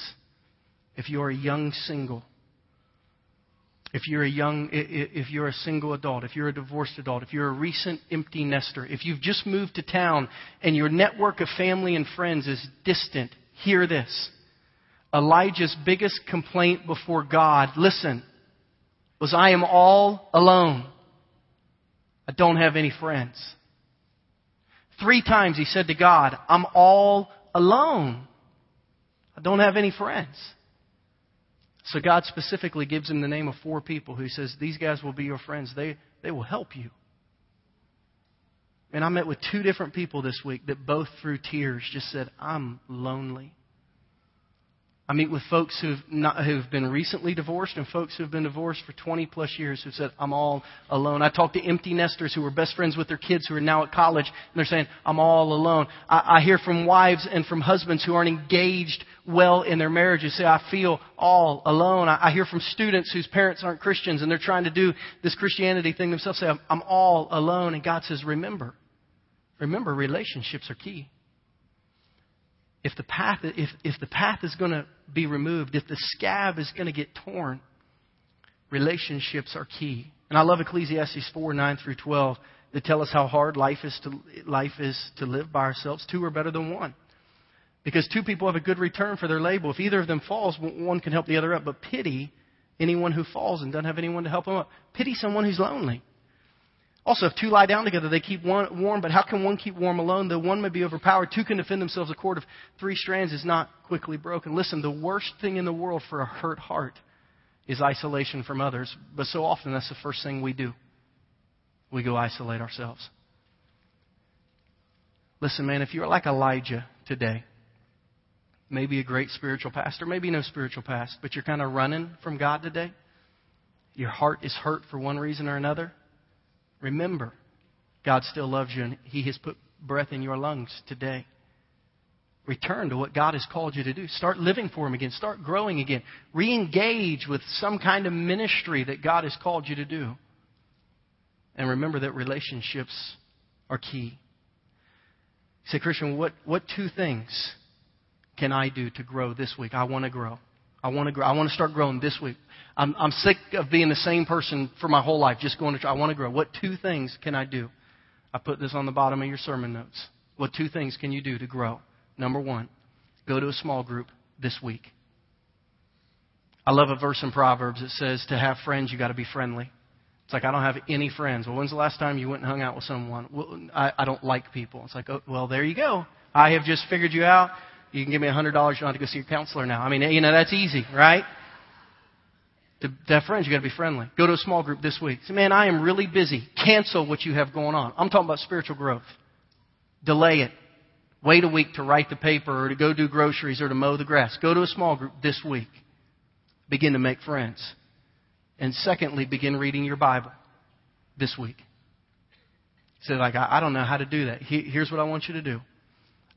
If you're a young single, if you're a young, if you're a single adult, if you're a divorced adult, if you're a recent empty nester, if you've just moved to town and your network of family and friends is distant, hear this. Elijah's biggest complaint before God, listen, was I am all alone. I don't have any friends. Three times he said to God, I'm all alone. I don't have any friends. So God specifically gives him the name of four people who says, These guys will be your friends. They, they will help you. And I met with two different people this week that both through tears just said, I'm lonely. I meet with folks who've, been recently divorced and folks who've been divorced for 20 plus years who said, I'm all alone. I talk to empty nesters who were best friends with their kids who are now at college and they're saying, I'm all alone. I, I hear from wives and from husbands who aren't engaged well in their marriages say, I feel all alone. I, I hear from students whose parents aren't Christians and they're trying to do this Christianity thing themselves say, I'm, I'm all alone. And God says, remember, remember relationships are key if the path, if, if the path is going to be removed, if the scab is going to get torn, relationships are key. And I love Ecclesiastes 4, 9 through 12 that tell us how hard life is to, life is to live by ourselves. Two are better than one. Because two people have a good return for their labor. If either of them falls, one can help the other up. But pity anyone who falls and doesn't have anyone to help them up. Pity someone who's lonely. Also, if two lie down together, they keep one warm, but how can one keep warm alone? Though one may be overpowered, two can defend themselves. A cord of three strands is not quickly broken. Listen, the worst thing in the world for a hurt heart is isolation from others, but so often that's the first thing we do. We go isolate ourselves. Listen, man, if you're like Elijah today, maybe a great spiritual pastor, maybe no spiritual past, but you're kind of running from God today, your heart is hurt for one reason or another, Remember, God still loves you and He has put breath in your lungs today. Return to what God has called you to do. Start living for Him again. Start growing again. Re engage with some kind of ministry that God has called you to do. And remember that relationships are key. Say, Christian, what, what two things can I do to grow this week? I want to grow. I want to grow. I want to start growing this week. I'm, I'm sick of being the same person for my whole life, just going to try. I want to grow. What two things can I do? I put this on the bottom of your sermon notes. What two things can you do to grow? Number one, go to a small group this week. I love a verse in Proverbs that says to have friends, you got to be friendly. It's like, I don't have any friends. Well, when's the last time you went and hung out with someone? Well, I, I don't like people. It's like, oh, well, there you go. I have just figured you out. You can give me a $100. You don't have to go see your counselor now. I mean, you know, that's easy, right? To, have friends, you got to be friendly. Go to a small group this week. Say, man, I am really busy. Cancel what you have going on. I'm talking about spiritual growth. Delay it. Wait a week to write the paper or to go do groceries or to mow the grass. Go to a small group this week. Begin to make friends. And secondly, begin reading your Bible this week. Say, like, I, I don't know how to do that. He, here's what I want you to do.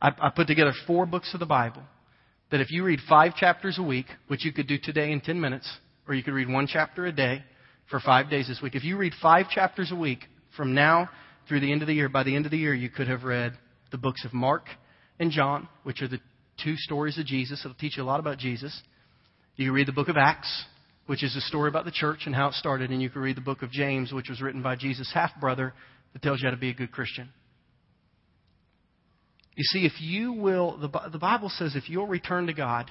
I, I put together four books of the Bible that if you read five chapters a week, which you could do today in 10 minutes, or you could read one chapter a day for five days this week. If you read five chapters a week from now through the end of the year, by the end of the year, you could have read the books of Mark and John, which are the two stories of Jesus. It'll teach you a lot about Jesus. You read the book of Acts, which is a story about the church and how it started. And you can read the book of James, which was written by Jesus' half brother, that tells you how to be a good Christian. You see, if you will, the, the Bible says if you'll return to God,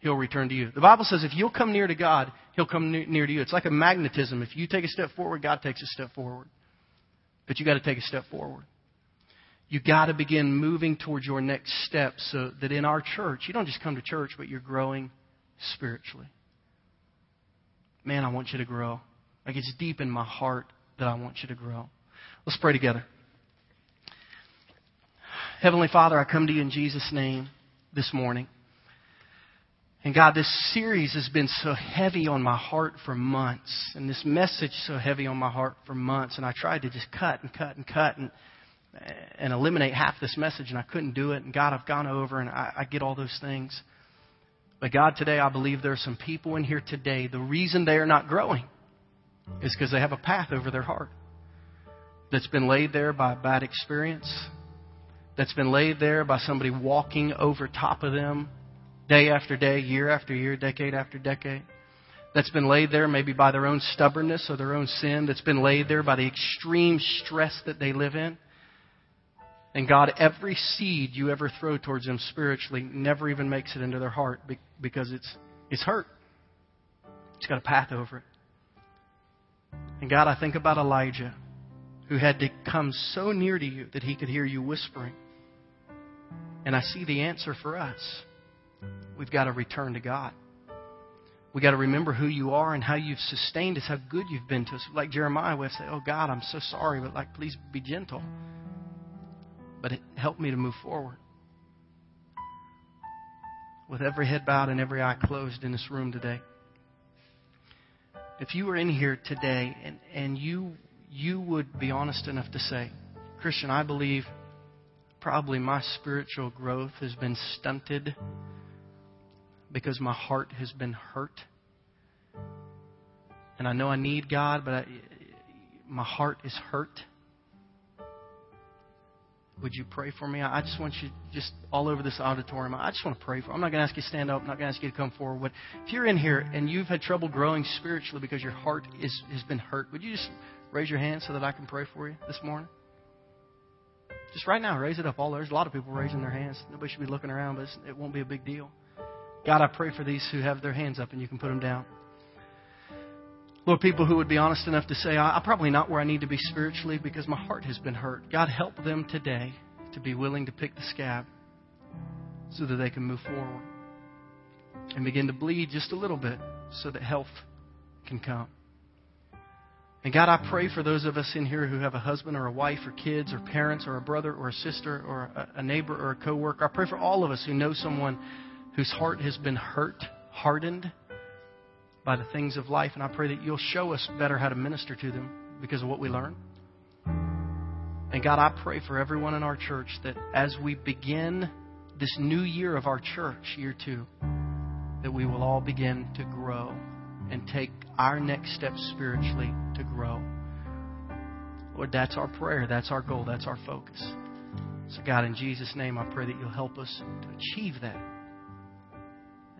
He'll return to you. The Bible says if you'll come near to God, He'll come near to you. It's like a magnetism. If you take a step forward, God takes a step forward. But you got to take a step forward. You got to begin moving towards your next step so that in our church, you don't just come to church, but you're growing spiritually. Man, I want you to grow. Like it's deep in my heart that I want you to grow. Let's pray together. Heavenly Father, I come to you in Jesus' name this morning. And God, this series has been so heavy on my heart for months, and this message so heavy on my heart for months, and I tried to just cut and cut and cut and and eliminate half this message, and I couldn't do it. And God, I've gone over, and I, I get all those things. But God, today I believe there are some people in here today. The reason they are not growing is because they have a path over their heart that's been laid there by a bad experience, that's been laid there by somebody walking over top of them day after day, year after year, decade after decade. That's been laid there maybe by their own stubbornness or their own sin. That's been laid there by the extreme stress that they live in. And God, every seed you ever throw towards them spiritually never even makes it into their heart because it's, it's hurt. It's got a path over it. And God, I think about Elijah, who had to come so near to you that he could hear you whispering. And I see the answer for us. We've got to return to God. We've got to remember who you are and how you've sustained us, how good you've been to us. Like Jeremiah would say, Oh God, I'm so sorry, but like, please be gentle. but help me to move forward. With every head bowed and every eye closed in this room today. If you were in here today and, and you you would be honest enough to say, Christian, I believe probably my spiritual growth has been stunted because my heart has been hurt. And I know I need God, but I, my heart is hurt. Would you pray for me? I just want you, just all over this auditorium, I just want to pray for. I'm not going to ask you to stand up. I'm not going to ask you to come forward. But if you're in here and you've had trouble growing spiritually because your heart is, has been hurt, would you just raise your hand so that I can pray for you this morning? Just right now, raise it up. All there's a lot of people raising their hands. Nobody should be looking around, but it won't be a big deal. God, I pray for these who have their hands up, and you can put them down. Lord, people who would be honest enough to say, I'm probably not where I need to be spiritually because my heart has been hurt. God, help them today to be willing to pick the scab so that they can move forward and begin to bleed just a little bit so that health can come. And God, I pray for those of us in here who have a husband or a wife or kids or parents or a brother or a sister or a, neighbor or a coworker. I pray for all of us who know someone whose heart has been hurt, hardened by the things of life. And I pray that you'll show us better how to minister to them because of what we learn. And God, I pray for everyone in our church that as we begin this new year of our church, year two, that we will all begin to grow and take our next step spiritually to grow. Lord, that's our prayer. That's our goal. That's our focus. So, God, in Jesus' name, I pray that you'll help us to achieve that.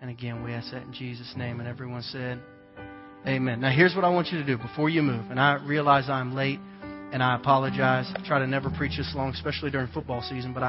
And again, we ask that in Jesus' name. And everyone said, Amen. Now, here's what I want you to do before you move. And I realize I'm late, and I apologize. I try to never preach this long, especially during football season, but I.